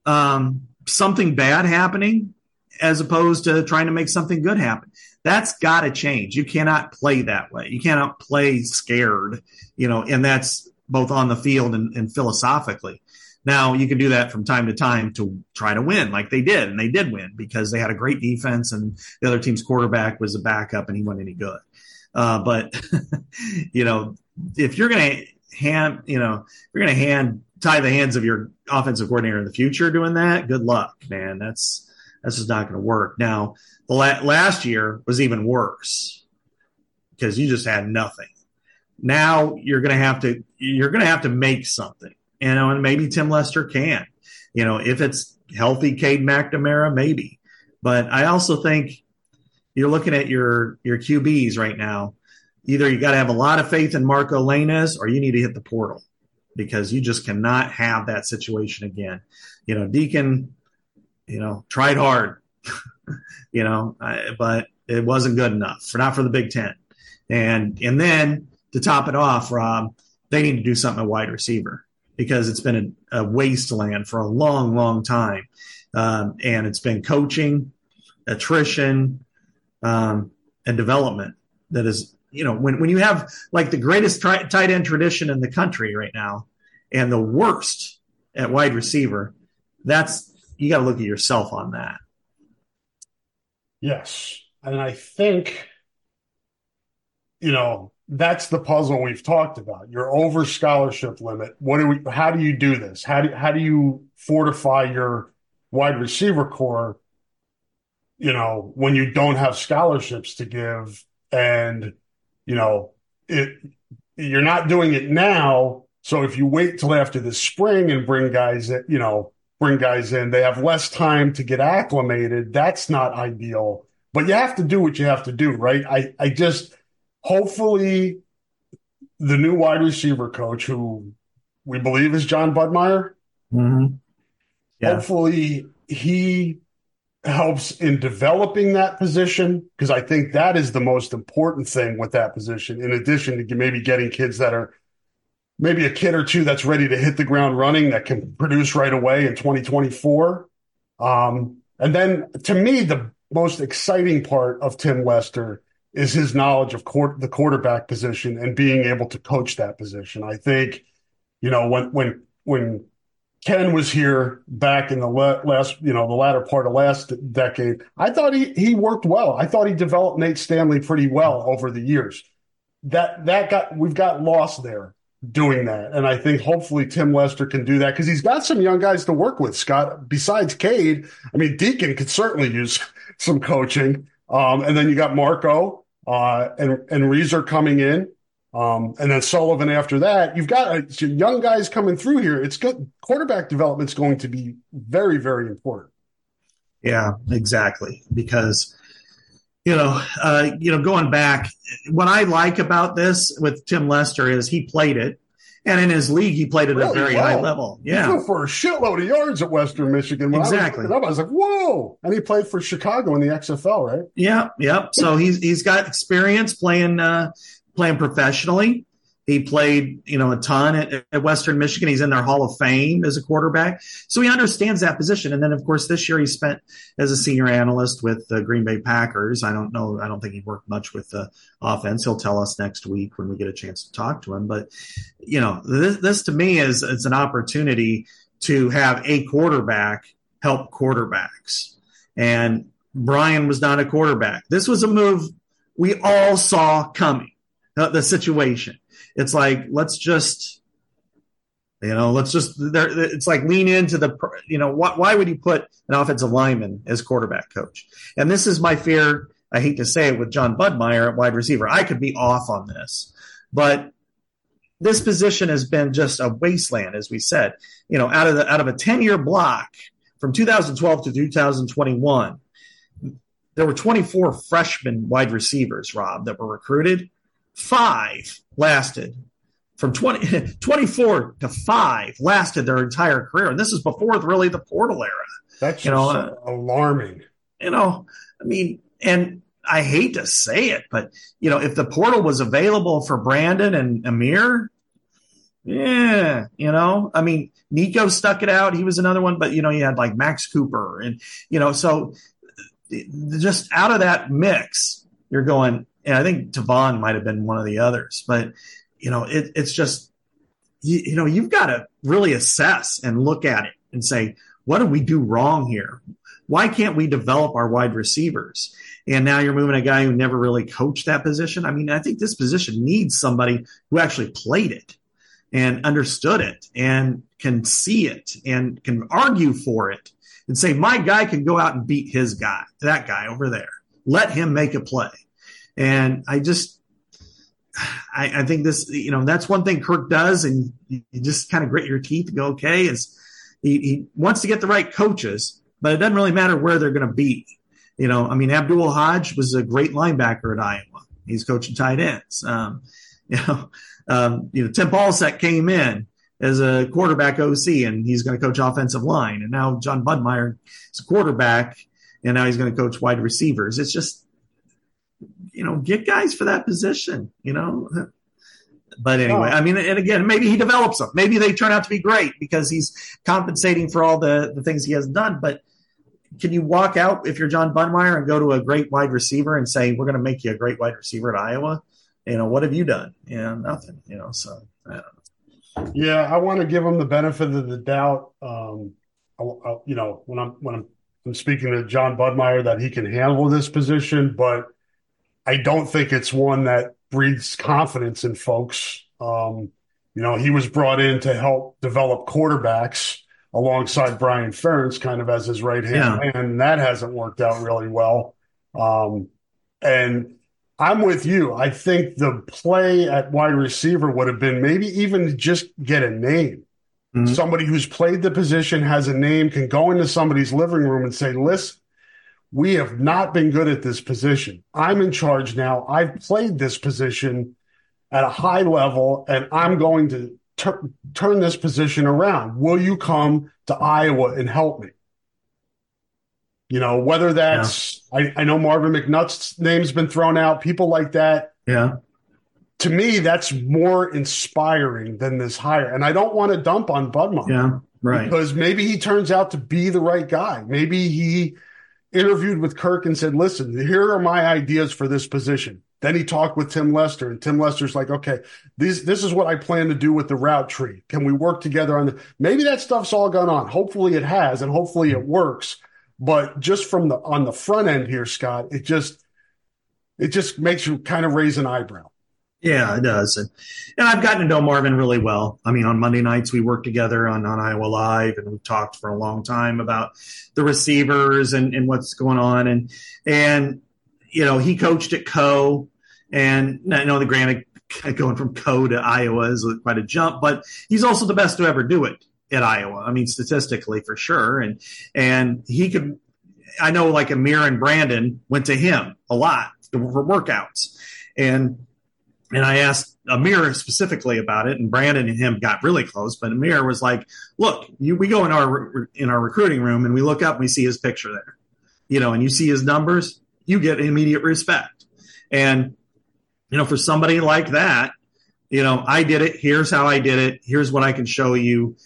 Speaker 3: um something bad happening as opposed to trying to make something good happen that's got to change. You cannot play that way. You cannot play scared, you know, and that's both on the field and, and philosophically. Now you can do that from time to time to try to win, like they did, and they did win because they had a great defense, and the other team's quarterback was a backup, and he wasn't any good. Uh, but you know, if you're going to hand, you know, if you're going to hand tie the hands of your offensive coordinator in the future doing that, good luck, man. That's that's just not going to work. Now, last year was even worse because you just had nothing. Now you're going to have to you're going to have to make something, you know, and maybe Tim Lester can, you know, if it's healthy, Cade McNamara, maybe. But I also think you're looking at your your QBs right now. Either you got to have a lot of faith in Marco Lainez, or you need to hit the portal because you just cannot have that situation again. You know, Deacon, you know, tried hard, you know, but it wasn't good enough for not for the Big Ten. And and then to top it off, Rob, they need to do something at wide receiver because it's been a, a wasteland for a long, long time, um, and it's been coaching, attrition, um, and development that is you know when when you have like the greatest tri- tight end tradition in the country right now and the worst at wide receiver, that's you got to look at yourself on that.
Speaker 2: Yes, and I think you know that's the puzzle we've talked about. You're over scholarship limit. What do we? How do you do this? How do how do you fortify your wide receiver core? You know, when you don't have scholarships to give, and you know it, you're not doing it now. So if you wait till after the spring and bring guys, that, you know, bring guys in, they have less time to get acclimated. That's not ideal. But you have to do what you have to do, right? I I just hopefully the new wide receiver coach, who we believe is Jon Budmayr,
Speaker 3: mm-hmm.
Speaker 2: yeah. hopefully he helps in developing that position because I think that is the most important thing with that position. In addition to maybe getting kids that are maybe a kid or two that's ready to hit the ground running that can produce right away in 2024. Um, and then to me, the most exciting part of Tim Lester is his knowledge of court, the quarterback position and being able to coach that position. I think, you know, when when when Ken was here back in the last, you know, the latter part of last decade, I thought he he worked well. I thought he developed Nate Stanley pretty well over the years. That that got we've got lost there doing that, and I think hopefully Tim Lester can do that because he's got some young guys to work with. Scott, besides Cade, I mean Deacon could certainly use some coaching. Um, and then you got Marco uh, and and Reeser coming in, um, and then Sullivan after that. You've got uh, young guys coming through here. It's good. Quarterback development is going to be very very important.
Speaker 3: Yeah, exactly. Because you know, uh, you know, going back, what I like about this with Tim Lester is he played it and in his league, he played at really? a very high level. Yeah.
Speaker 2: He for a shitload of yards at Western Michigan. When
Speaker 3: exactly.
Speaker 2: I was, I was like, whoa. And he played for Chicago in the XFL, right?
Speaker 3: Yeah. Yep. So he's, he's got experience playing, uh, playing professionally. He played, you know, a ton at, at, Western Michigan. He's in their Hall of Fame as a quarterback, so he understands that position. And then, of course, this year he spent as a senior analyst with the Green Bay Packers. I don't know. I don't think he worked much with the offense. He'll tell us next week when we get a chance to talk to him. But you know, this, this to me is it's an opportunity to have a quarterback help quarterbacks. And Brian was not a quarterback. This was a move we all saw coming. The situation it's like let's just you know let's just it's like lean into the you know why, why would you put an offensive lineman as quarterback coach? And this is my fear i hate to say it with jon budmayr at wide receiver. I could be off on this but this position has been just a wasteland as we said. You know out of the out of a 10 year block from 2012 to 2021 there were 24 freshman wide receivers rob that were recruited five lasted from 20, 24 to five lasted their entire career. And this is before really the portal era.
Speaker 2: That's you know, uh, alarming.
Speaker 3: You know, I mean, and I hate to say it, but you know, if the portal was available for Brandon and Amir, yeah, you know, I mean, Nico stuck it out. He was another one, but you know, you had like Max Cooper and, you know, so just out of that mix, you're going, and I think Tavon might have been one of the others, but you know, it, it's just, you, you know, you've got to really assess and look at it and say, what did we do wrong here? Why can't we develop our wide receivers? And now you're moving a guy who never really coached that position. I mean, I think this position needs somebody who actually played it and understood it. And can see it and can argue for it and say, my guy can go out and beat his guy, that guy over there. Let him make a play. And I just, I, I think this, you know, that's one thing Kirk does, and you, just kind of grit your teeth and go, okay, is he, he wants to get the right coaches, but it doesn't really matter where they're going to be. You know, I mean, Abdul Hodge was a great linebacker at Iowa. He's coaching tight ends. Um, you know, um, you know, Tim Polasek came in as a quarterback OC and he's going to coach offensive line. And now Jon Budmayr is a quarterback and now he's going to coach wide receivers. It's just, you know, get guys for that position, you know. But anyway, I mean, and again, maybe he develops them. Maybe they turn out to be great because he's compensating for all the, the things he has done. But can you walk out if you're Jon Budmayr and go to a great wide receiver and say, we're going to make you a great wide receiver at Iowa? You know, what have you done? You know, nothing, you know, so I don't know.
Speaker 2: Yeah, I want to give him the benefit of the doubt. Um, I, I, you know, when I'm when I'm, I'm speaking to Jon Budmayr, that he can handle this position, but I don't think it's one that breeds confidence in folks. Um, you know, he was brought in to help develop quarterbacks alongside Brian Ferentz, kind of as his right hand yeah. man, and that hasn't worked out really well. Um, and I'm with you. I think the play at wide receiver would have been maybe even just get a name. Mm-hmm. Somebody who's played the position has a name, can go into somebody's living room and say, listen, we have not been good at this position. I'm in charge now. I've played this position at a high level, and I'm going to tur- turn this position around. Will you come to Iowa and help me? You know, whether that's, yeah. I, I know Marvin McNutt's name's been thrown out, people like that.
Speaker 3: Yeah.
Speaker 2: To me, that's more inspiring than this hire. And I don't want to dump on Budmayr.
Speaker 3: Yeah. Right.
Speaker 2: Because maybe he turns out to be the right guy. Maybe he interviewed with Kirk and said, listen, here are my ideas for this position. Then he talked with Tim Lester, and Tim Lester's like, okay, this this is what I plan to do with the route tree. Can we work together on the maybe that stuff's all gone on. Hopefully it has, and hopefully it works. But just from the on the front end here, Scott, it just it just makes you kind of raise an eyebrow.
Speaker 3: Yeah, it does. And, and I've gotten to know Marvin really well. I mean, on Monday nights, we work together on, on Iowa Live and we've talked for a long time about the receivers and, and what's going on. And, and, you know, he coached at Coe and I know the granted going from Coe to Iowa is quite a jump, but he's also the best to ever do it at Iowa. I mean, statistically for sure. And, and he could, I know like Amir and Brandon went to him a lot for workouts. And, and I asked Amir specifically about it, and Brandon and him got really close. But Amir was like, "Look, you, we go in our in our recruiting room, and we look up, and we see his picture there, you know, and you see his numbers, you get immediate respect. And you know, for somebody like that, you know, I did it. Here's how I did it. Here's what I can show you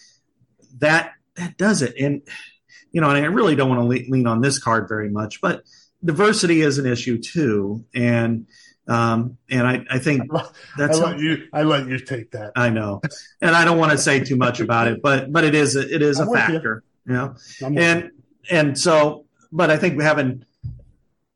Speaker 3: that that does it. And you know, and I really don't want to lean on this card very much, but diversity is an issue too. And um, and I, I think that's
Speaker 2: I let you I let you take that.
Speaker 3: I know, and I don't want to say too much about it, but but it is a, it is a factor, you, you know. and and so, but I think having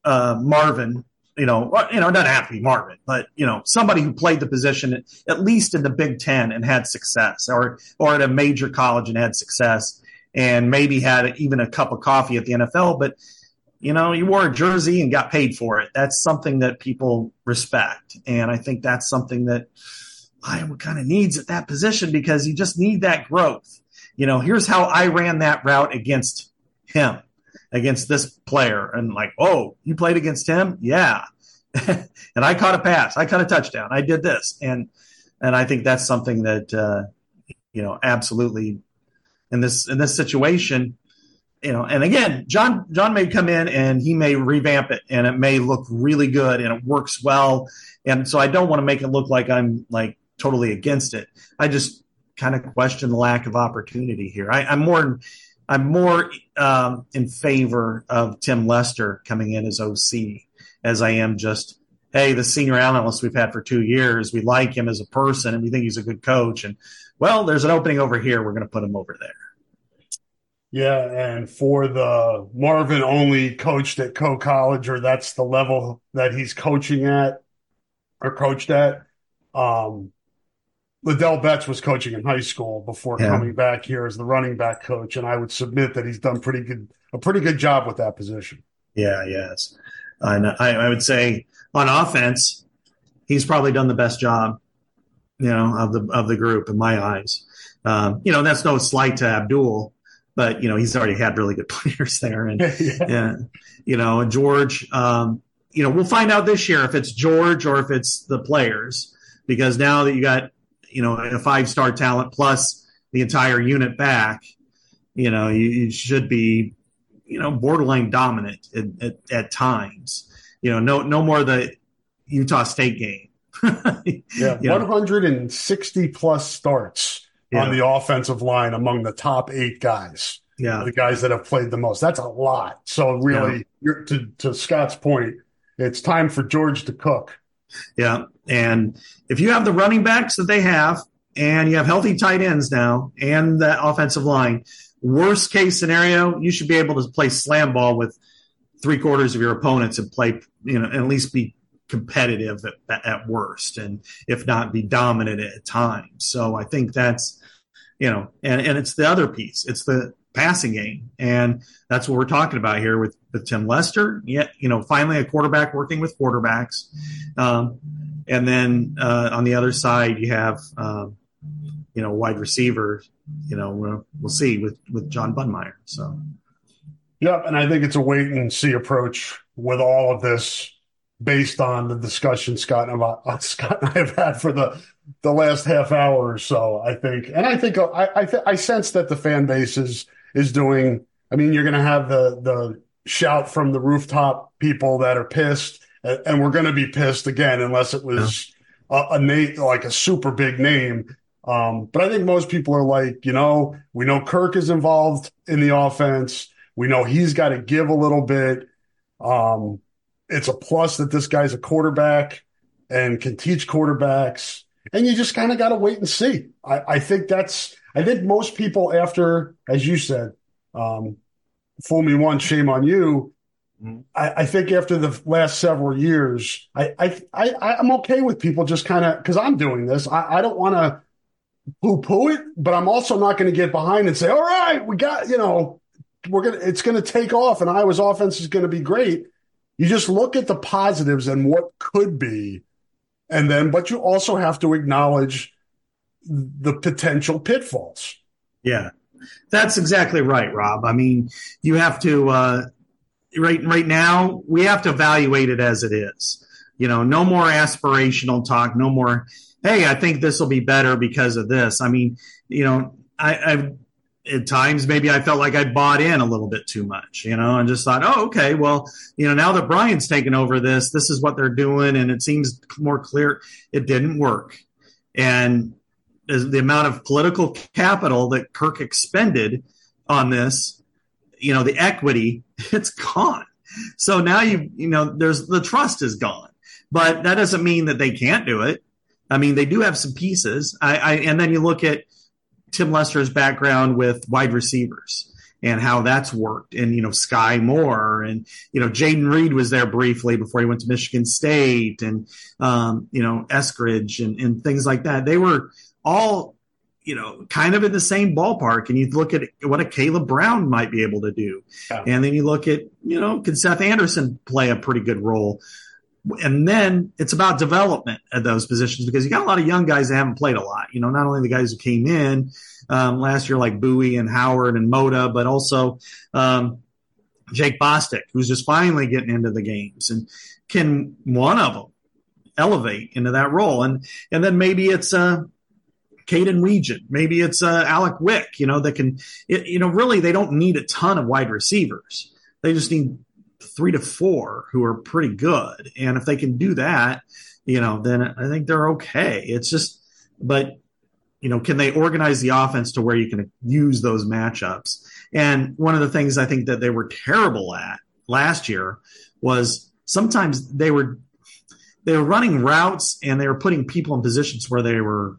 Speaker 3: uh, Marvin you know, you know, it doesn't have to be Marvin, but you know, somebody who played the position at least in the Big Ten and had success, or or at a major college and had success, and maybe had even a cup of coffee at the NFL, but you know, you wore a jersey and got paid for it. That's something that people respect, and I think that's something that Iowa kind of needs at that position because you just need that growth. You know, here's how I ran that route against him against this player and like, oh, you played against him? Yeah. and I caught a pass. I caught a touchdown. I did this. And and I think that's something that uh, you know, absolutely in this in this situation, you know, and again, Jon Jon may come in and he may revamp it and it may look really good and it works well. And so I don't want to make it look like I'm like totally against it. I just kind of question the lack of opportunity here. I, I'm more I'm more um, in favor of Tim Lester coming in as OC as I am just, hey, the senior analyst we've had for two years, we like him as a person and we think he's a good coach. And well, there's an opening over here. We're going to put him over there.
Speaker 2: Yeah, and for the Marvin only coached at Coe College, or that's the level that he's coaching at or coached at. Um, Ladell Betts was coaching in high school before
Speaker 3: Yeah.
Speaker 2: coming back here as the running back coach, and I would submit that he's done pretty good a pretty good job with that position.
Speaker 3: Yeah, yes. And I, I would say on offense, he's probably done the best job, you know, of the of the group in my eyes. Um, you know, that's no slight to Abdul, but you know, he's already had really good players there, and
Speaker 2: yeah.
Speaker 3: yeah, you know, and George. Um, you know, we'll find out this year if it's George or if it's the players, because now that you got you know a five star talent plus the entire unit back, you know, you, you should be you know borderline dominant at, at, at times. You know, no no more the Utah State game.
Speaker 2: Yeah,
Speaker 3: You know,
Speaker 2: 160 plus starts
Speaker 3: Yeah.
Speaker 2: on the offensive line among the top eight guys,
Speaker 3: yeah,
Speaker 2: the guys that have played the most. That's a lot. So really, you're, to to Scott's point, it's time for George to cook.
Speaker 3: Yeah. And if you have the running backs that they have, and you have healthy tight ends now, and that offensive line, worst case scenario, you should be able to play slam ball with three quarters of your opponents and play, you know, and at least be competitive at, at worst, and if not, be dominant at times. So I think that's, you know, and, and it's the other piece. It's the passing game. And that's what we're talking about here with, with Tim Lester. Yet, you know, finally a quarterback working with quarterbacks. Um, and then uh, on the other side, you have, um, you know, wide receiver. You know, we'll, we'll see with with Jon Budmayr. So
Speaker 2: Yep, and I think it's a wait and see approach with all of this, based on the discussion Scott and about Scott and I have had for the the last half hour or so. I think, and I think I I, th- I sense that the fan base is is doing. I mean, you're going to have the the shout from the rooftop people that are pissed, and, and we're going to be pissed again unless it was a, a name like a super big name. Um, but I think most people are like, you know, we know Kirk is involved in the offense. We know he's got to give a little bit. Um, it's a plus that this guy's a quarterback and can teach quarterbacks. And you just kind of got to wait and see. I, I think that's, I think most people after, as you said, um, fool me once, shame on you.
Speaker 3: Mhm.
Speaker 2: I, I think after the last several years, I, I, I, I'm okay with people just kind of, because I'm doing this. I, I don't want to poo poo it, but I'm also not going to get behind and say, all right, we got, you know, we're going to, it's going to take off and Iowa's offense is going to be great. You just look at the positives and what could be. And then, but you also have to acknowledge the potential pitfalls.
Speaker 3: yeah, that's exactly right, Rob. I mean, you have to uh, right right now we have to evaluate it as it is. You know, no more aspirational talk. No more. Hey, I think this will be better because of this. I mean, you know, I, I at times maybe I felt like I bought in a little bit too much, you know, and just thought, oh, okay, well, you know, now that Brian's taken over this, this is what they're doing, and it seems more clear. It didn't work, and the amount of political capital that Kirk expended on this, you know, the equity, it's gone. So now you, you know, there's the trust is gone, but that doesn't mean that they can't do it. I mean, they do have some pieces. I, I and then you look at Tim Lester's background with wide receivers and how that's worked, and you know Skyy Moore, and you know Jayden Reed was there briefly before he went to Michigan State, and um, you know Eskridge and, and things like that. They were all you know kind of in the same ballpark, and you look at what a Kaleb Brown might be able to do,
Speaker 2: Yeah.
Speaker 3: and then you look at you know can Seth Anderson play a pretty good role and then it's about development at those positions because you got a lot of young guys that haven't played a lot. You know, not only the guys who came in um, last year, like Buie and Howard and Moda, but also um, Jake Bostic, who's just finally getting into the games. And can one of them elevate into that role? And and then maybe it's uh, Caden Regent, maybe it's uh, Alec Wick. You know, that can. It, you know, really, they don't need a ton of wide receivers. They just need three to four who are pretty good. And if they can do that, you know, then I think they're okay. It's just, but, you know, can they organize the offense to where you can use those matchups? And one of the things I think that they were terrible at last year was sometimes they were they were running routes and they were putting people in positions where they were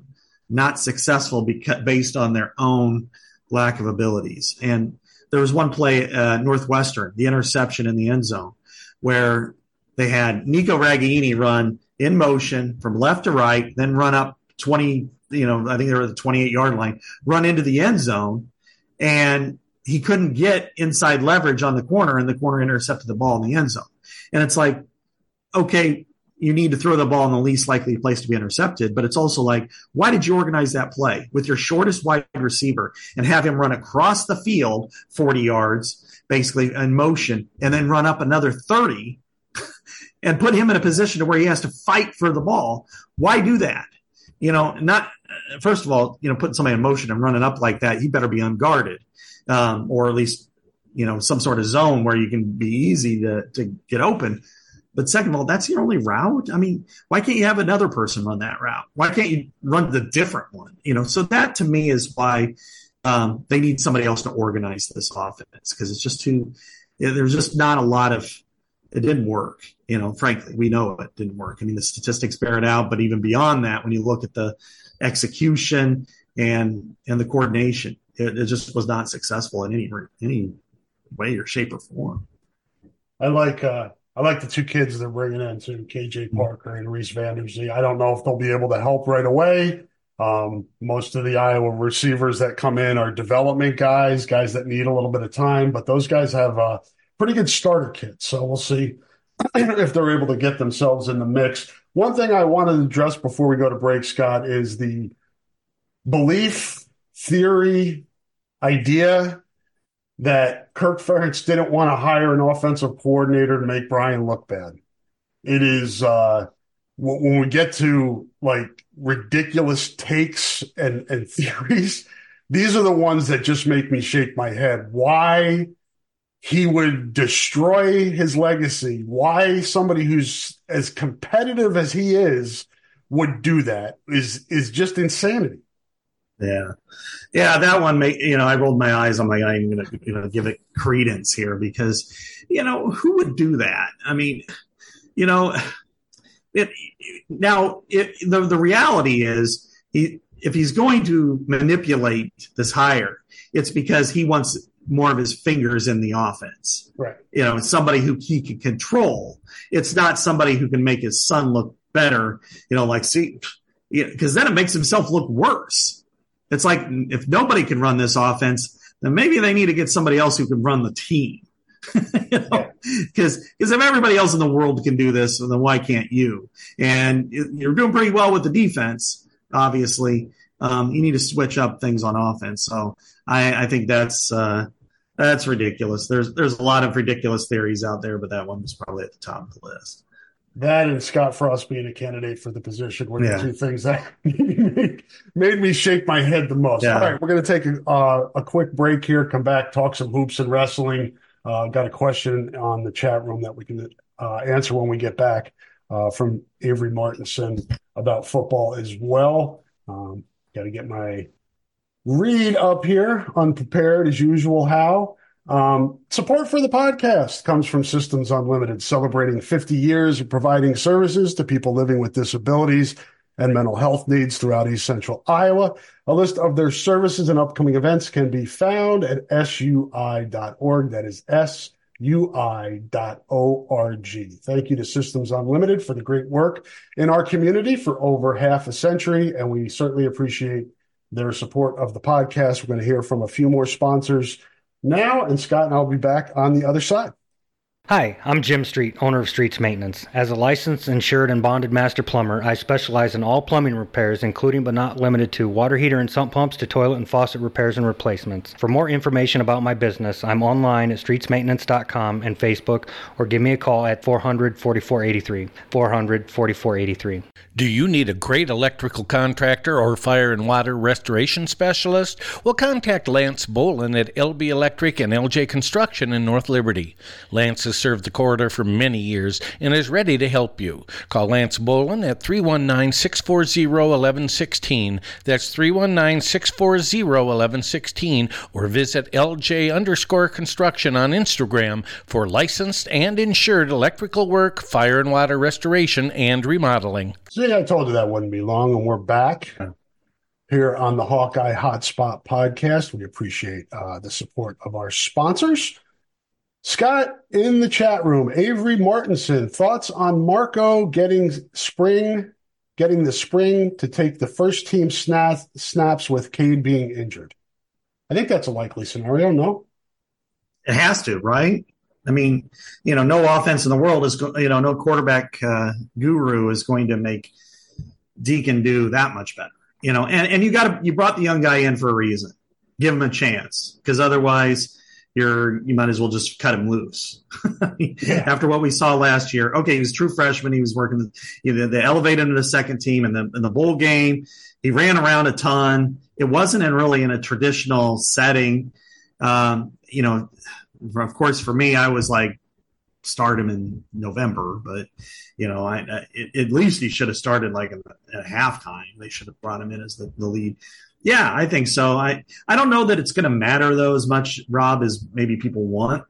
Speaker 3: not successful because based on their own lack of abilities. And there was one play, uh, Northwestern, the interception in the end zone, where they had Nico Ragaini run in motion from left to right, then run up 20, you know, I think they were at the 28 yard line, run into the end zone, and he couldn't get inside leverage on the corner, and the corner intercepted the ball in the end zone. And it's like, okay, you need to throw the ball in the least likely place to be intercepted. But it's also like, why did you organize that play with your shortest wide receiver and have him run across the field 40 yards, basically in motion, and then run up another 30 and put him in a position to where he has to fight for the ball? Why do that? You know, not first of all, you know, putting somebody in motion and running up like that, he better be unguarded, um, or at least, you know, some sort of zone where you can be easy to, to get open. But second of all, that's your only route. I mean, why can't you have another person run that route? Why can't you run the different one? You know, so that to me is why um, they need somebody else to organize this offense because it's just too. You know, there's just not a lot of. It didn't work. You know, frankly, we know it didn't work. I mean, the statistics bear it out. But even beyond that, when you look at the execution and and the coordination, it, it just was not successful in any any way or shape or form.
Speaker 2: I like uh, I like the two kids they're bringing in too, KJ Parker and Reese Vanderzee. I don't know if they'll be able to help right away. Um, most of the Iowa receivers that come in are development guys, guys that need a little bit of time, but those guys have a pretty good starter kit. So we'll see if they're able to get themselves in the mix. One thing I wanted to address before we go to break, Scott, is the belief, theory, idea that Kirk Ferentz didn't want to hire an offensive coordinator to make Brian look bad. It is uh, when we get to like ridiculous takes and, and theories, these are the ones that just make me shake my head. Why he would destroy his legacy, why somebody who's as competitive as he is would do that is is just insanity.
Speaker 3: Yeah, yeah, that one. Make you know, I rolled my eyes. I'm like, I'm going to you know give it credence here because you know who would do that? I mean, you know, it now it, the the reality is he if he's going to manipulate this hire, it's because he wants more of his fingers in the offense.
Speaker 2: Right.
Speaker 3: You know, it's somebody who he can control. It's not somebody who can make his son look better. You know, like see, because then it makes himself look worse it's like if nobody can run this offense, then maybe they need to get somebody else who can run the team. you know, because because if everybody else in the world can do this, then why can't you? And you're doing pretty well with the defense, obviously. Um, you need to switch up things on offense. So I, I think that's uh, that's ridiculous. There's there's a lot of ridiculous theories out there, but that one was probably at the top of the list.
Speaker 2: That and Scott Frost being a candidate for the position were the two things that made me shake my head the most. Yeah. All right, we're going to take a, uh, a quick break here, come back, talk some hoops and wrestling. Uh, got a question on the chat room that we can uh, answer when we get back uh, from Avery Martinson about football as well. Um, got to get my read up here, unprepared as usual. How? Um, support for the podcast comes from Systems Unlimited, celebrating 50 years of providing services to people living with disabilities and mental health needs throughout East Central Iowa. A list of their services and upcoming events can be found at sui.org. That is sui.org. Thank you to Systems Unlimited for the great work in our community for over half a century, and we certainly appreciate their support of the podcast. We're going to hear from a few more sponsors now, and Scott and I'll be back on the other side.
Speaker 4: Hi, I'm Jim Street, owner of Streets Maintenance. As a licensed, insured, and bonded master plumber, I specialize in all plumbing repairs, including but not limited to water heater and sump pumps to toilet and faucet repairs and replacements. For more information about my business, I'm online at streetsmaintenance.com and Facebook, or give me a call at 400 4483. 400 4483.
Speaker 5: Do you need a great electrical contractor or fire and water restoration specialist? Well, contact Lance Bolin at LB Electric and LJ Construction in North Liberty. Lance is served the corridor for many years and is ready to help you. Call Lance Bolin at 319 640 1116. That's 319 640 1116 or visit LJ underscore construction on Instagram for licensed and insured electrical work, fire and water restoration, and remodeling.
Speaker 2: See, I told you that wouldn't be long, and we're back here on the Hawkeye Hotspot podcast. We appreciate uh, the support of our sponsors. Scott in the chat room, Avery Martinson, thoughts on Marco getting spring getting the spring to take the first team snap, snaps with Cade being injured. I think that's a likely scenario, no?
Speaker 3: It has to, right? I mean, you know, no offense in the world is, you know, no quarterback uh, guru is going to make Deacon do that much better, you know. And and you got to you brought the young guy in for a reason. Give him a chance because otherwise you're you might as well just cut him loose. yeah. After what we saw last year, okay, he was true freshman. He was working. You know, they elevated him to the second team in the in the bowl game. He ran around a ton. It wasn't in really in a traditional setting. Um, you know, of course, for me, I was like, start him in November, but you know, I, I at least he should have started like at halftime. They should have brought him in as the, the lead. Yeah, I think so. I I don't know that it's going to matter though as much, Rob, as maybe people want,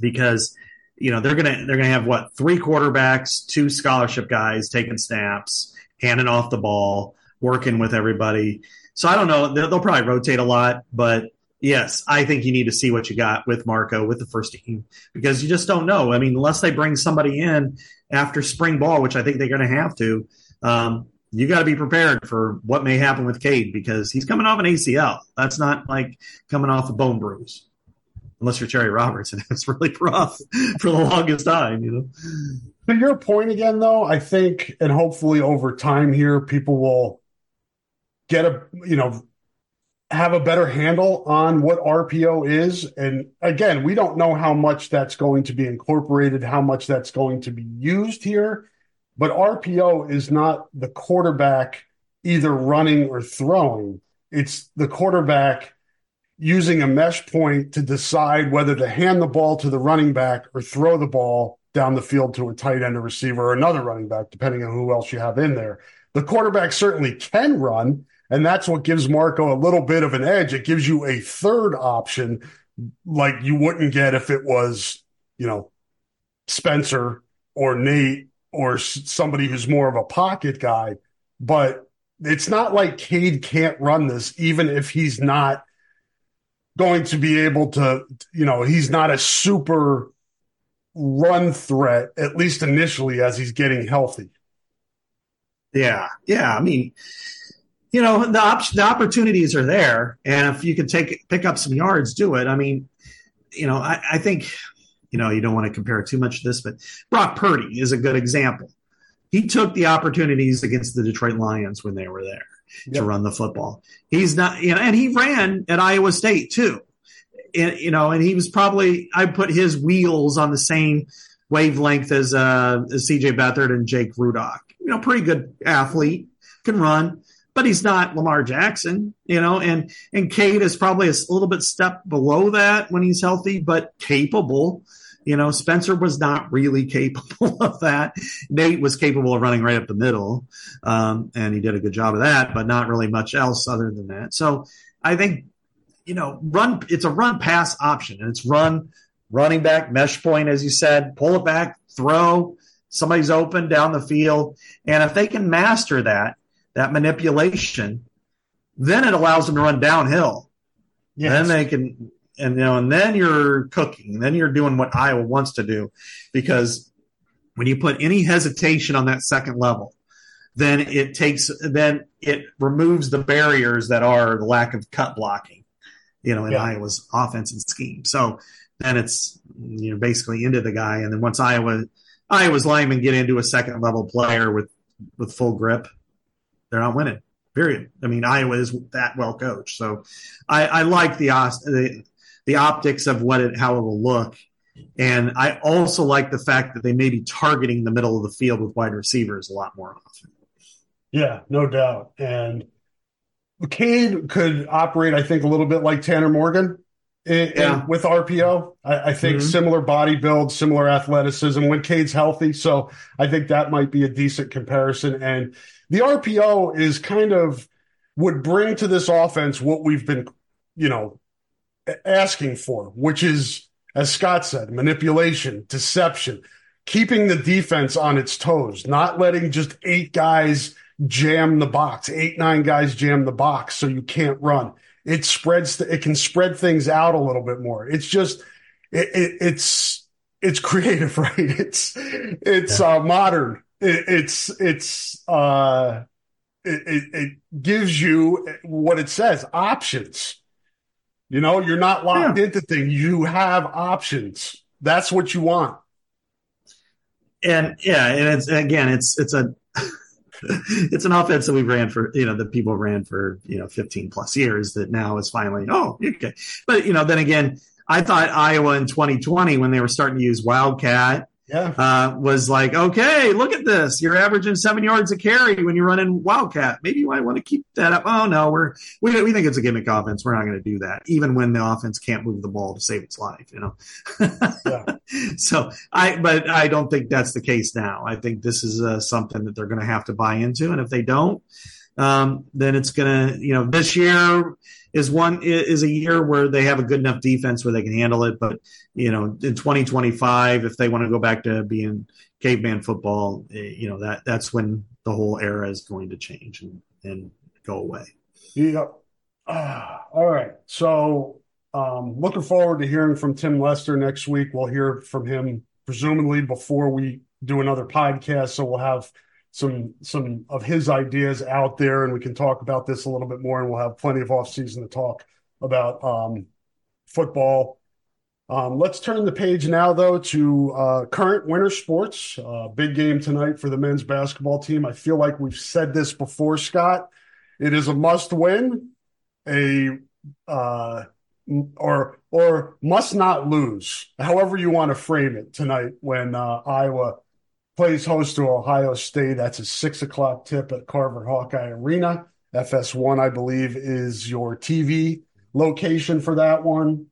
Speaker 3: because you know they're gonna they're gonna have what three quarterbacks, two scholarship guys taking snaps, handing off the ball, working with everybody. So I don't know. They'll, they'll probably rotate a lot, but yes, I think you need to see what you got with Marco with the first team because you just don't know. I mean, unless they bring somebody in after spring ball, which I think they're going to have to, um, you got to be prepared for what may happen with Cade because he's coming off an ACL. That's not like coming off a bone bruise, unless you're Terry Roberts, and it's really rough for the longest time. You know.
Speaker 2: To your point again, though, I think, and hopefully over time here, people will get a you know have a better handle on what RPO is. And again, we don't know how much that's going to be incorporated, how much that's going to be used here. But RPO is not the quarterback either running or throwing. It's the quarterback using a mesh point to decide whether to hand the ball to the running back or throw the ball down the field to a tight end or receiver or another running back, depending on who else you have in there. The quarterback certainly can run, and that's what gives Marco a little bit of an edge. It gives you a third option like you wouldn't get if it was, you know, Spencer or Nate or somebody who's more of a pocket guy. But it's not like Cade can't run this, even if he's not going to be able to, you know, he's not a super run threat, at least initially, as he's getting healthy.
Speaker 3: Yeah. Yeah. I mean, you know, the op- the opportunities are there. And if you can take, pick up some yards, do it. I mean, you know, I, I think, you know, you don't want to compare too much to this, but Brock Purdy is a good example. He took the opportunities against the Detroit Lions when they were there yep. to run the football. He's not, you know, and he ran at Iowa State too. And, you know, and he was probably, I put his wheels on the same wavelength as, uh, as CJ Beathard and Jake Rudock. You know, pretty good athlete, can run, but he's not Lamar Jackson, you know, and, and Cade is probably a little bit step below that when he's healthy, but capable. You know, Spencer was not really capable of that. Nate was capable of running right up the middle, um, and he did a good job of that, but not really much else other than that. So I think, you know, run. It's a run pass option, and it's run running back mesh point, as you said, pull it back, throw. Somebody's open down the field, and if they can master that, that manipulation, then it allows them to run downhill. Yes. Then they can and you know, and then you're cooking. Then you're doing what Iowa wants to do, because when you put any hesitation on that second level, then it takes then it removes the barriers that are the lack of cut blocking, you know, in yeah. Iowa's offense and scheme. So then it's you know basically into the guy, and then once Iowa Iowa's linemen get into a second level player with with full grip, they're not winning. Period. I mean, Iowa is that well coached, so I, I like the, the the optics of what it how it will look. And I also like the fact that they may be targeting the middle of the field with wide receivers a lot more often.
Speaker 2: Yeah, no doubt. And Cade could operate, I think, a little bit like Tanner Morgan in, yeah. in, with RPO. I, I think mm-hmm. similar body build, similar athleticism when Cade's healthy. So I think that might be a decent comparison. And the RPO is kind of would bring to this offense what we've been, you know, asking for, which is, as Scott said, manipulation, deception, keeping the defense on its toes, not letting just eight guys jam the box, eight, nine guys jam the box so you can't run. It spreads, it can spread things out a little bit more. It's just, it, it, it's, it's creative, right? It's, it's yeah. uh, modern it, it's it's uh, it, it, it gives you what it says options. You know, you're not locked yeah. into things. You have options. That's what you want.
Speaker 3: And yeah, and it's again, it's it's a it's an offense that we ran for, you know, that people ran for, you know, 15 plus years that now is finally, oh, okay. But, you know, then again, I thought Iowa in 2020, when they were starting to use Wildcat
Speaker 2: yeah.
Speaker 3: Uh, was like, okay, look at this. You're averaging seven yards a carry when you're running Wildcat. Maybe you might want to keep that up. Oh no, we're we, we think it's a gimmick offense. We're not going to do that, even when the offense can't move the ball to save its life. You know. yeah. So I, but I don't think that's the case now. I think this is uh, something that they're going to have to buy into, and if they don't, um, then it's going to, you know, this year is one is a year where they have a good enough defense where they can handle it. But you know, in 2025, if they want to go back to being caveman football, eh, you know that that's when the whole era is going to change and, and go away.
Speaker 2: Yeah. Uh, all right. So um, looking forward to hearing from Tim Lester next week. We'll hear from him presumably before we do another podcast. So we'll have some some of his ideas out there, and we can talk about this a little bit more. And we'll have plenty of off season to talk about um, football. Um, let's turn the page now, though, to uh, current winter sports. Uh, big game tonight for the men's basketball team. I feel like we've said this before, Scott. It is a must win, a uh, or or must not lose, however you want to frame it tonight when uh, Iowa plays host to Ohio State. That's a six o'clock tip at Carver Hawkeye Arena. FS1, I believe, is your TV location for that one.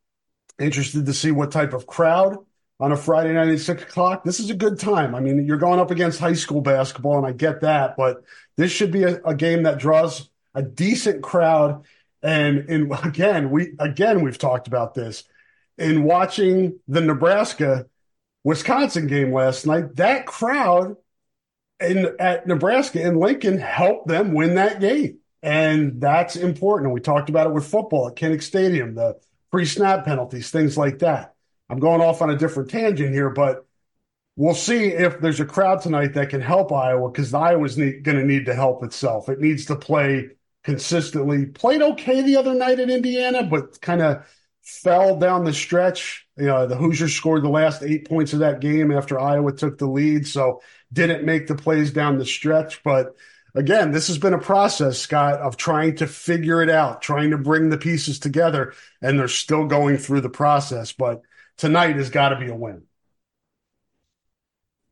Speaker 2: Interested to see what type of crowd on a Friday night at six o'clock. This is a good time. I mean, you're going up against high school basketball, and I get that, but this should be a, a game that draws a decent crowd. And in again, we again we've talked about this in watching the Nebraska Wisconsin game last night, that crowd in at Nebraska and Lincoln helped them win that game. And that's important. And we talked about it with football at Kinnick Stadium, the free snap penalties, things like that. I'm going off on a different tangent here, but we'll see if there's a crowd tonight that can help Iowa because Iowa's going to need to help itself. It needs to play consistently. Played okay the other night at Indiana, but kind of fell down the stretch. You know, the Hoosiers scored the last eight points of that game after Iowa took the lead, so didn't make the plays down the stretch. But again, this has been a process, Scott, of trying to figure it out, trying to bring the pieces together, and they're still going through the process. But tonight has got to be a win.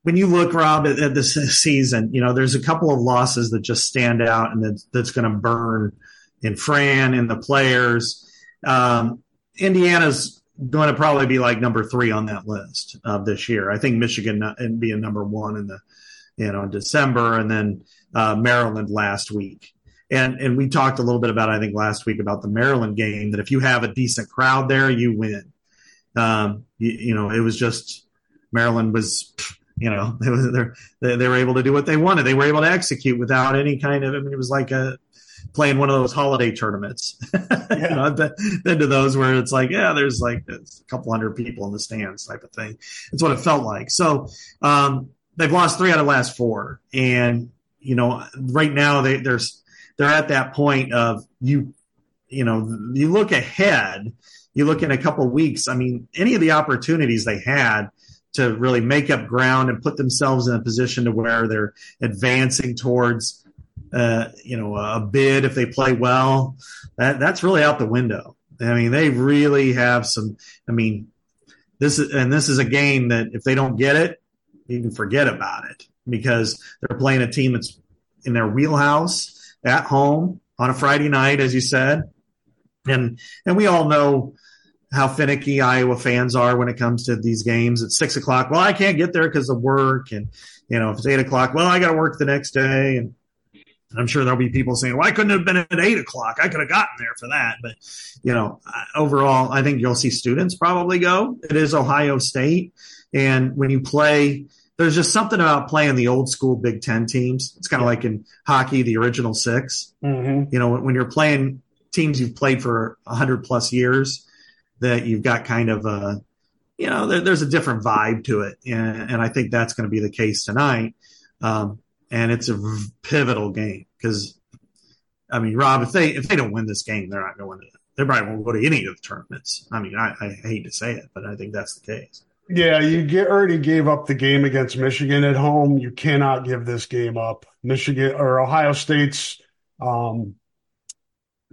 Speaker 3: When you look, Rob, at, at this season, you know, there's a couple of losses that just stand out and that, that's going to burn in Fran and the players. Um, Indiana's going to probably be like number three on that list of this year. I think Michigan and being number one in the you know in December, and then uh, Maryland last week. And and we talked a little bit about I think last week about the Maryland game that if you have a decent crowd there, you win. Um, you, you know, it was just Maryland was you know they, they, they were able to do what they wanted. They were able to execute without any kind of. I mean, it was like a playing one of those holiday tournaments. Yeah. you know, I've been, to those where it's like, yeah, there's like a couple hundred people in the stands type of thing. It's what it felt like. So um, they've lost three out of the last four, and you know, right now they there's they're at that point of you, you know, you look ahead. You look in a couple weeks. I mean, any of the opportunities they had to really make up ground and put themselves in a position to where they're advancing towards uh, you know, a bid if they play well, that that's really out the window. I mean, they really have some. I mean, this is and this is a game that if they don't get it, you can forget about it because they're playing a team that's in their wheelhouse at home on a Friday night, as you said, and and we all know how finicky Iowa fans are when it comes to these games. At six o'clock, well, I can't get there because of work, and you know, if it's eight o'clock, well, I got to work the next day, and I'm sure there'll be people saying, "Well, I couldn't have been at eight o'clock. I could have gotten there for that." But you know, overall, I think you'll see students probably go. It is Ohio State, and when you play, there's just something about playing the old school Big Ten teams. It's kind of like in hockey, the original 6
Speaker 2: mm-hmm.
Speaker 3: You know, when you're playing teams you've played for hundred plus years, that you've got kind of a, you know, there, there's a different vibe to it, and, and I think that's going to be the case tonight. um, and it's a pivotal game because, I mean, Rob, if they if they don't win this game, they're not going to. They probably won't go to any of the tournaments. I mean, I, I hate to say it, but I think that's the case.
Speaker 2: Yeah, you get, already gave up the game against Michigan at home. You cannot give this game up. Michigan or Ohio State's um,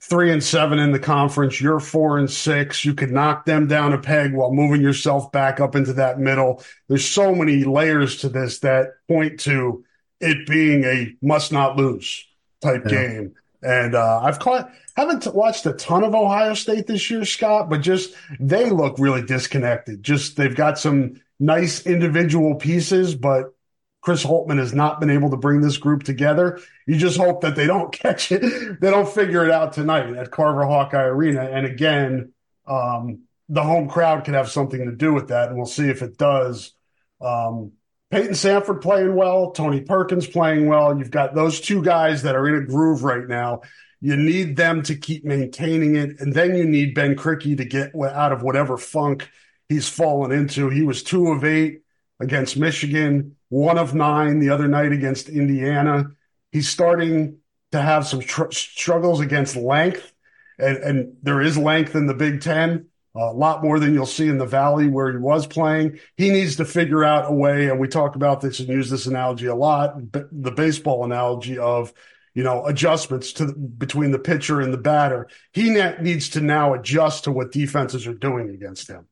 Speaker 2: three and seven in the conference. You're four and six. You could knock them down a peg while moving yourself back up into that middle. There's so many layers to this that point to it being a must not lose type yeah. game. And uh, I've caught haven't watched a ton of Ohio State this year, Scott, but just they look really disconnected. Just they've got some nice individual pieces, but Chris Holtmann has not been able to bring this group together. You just hope that they don't catch it. They don't figure it out tonight at Carver Hawkeye Arena. And again, um, the home crowd could have something to do with that. And we'll see if it does. Um, Payton Sandfort playing well, Tony Perkins playing well. You've got those two guys that are in a groove right now. You need them to keep maintaining it. And then you need Ben Krikke to get out of whatever funk he's fallen into. He was two of eight against Michigan, one of nine the other night against Indiana. He's starting to have some tr- struggles against length, and, and, there is length in the Big Ten, a lot more than you'll see in the Valley where he was playing. He needs to figure out a way, and we talk about this and use this analogy a lot, the baseball analogy of you know adjustments to between the pitcher and the batter. He needs to now adjust to what defenses are doing against him.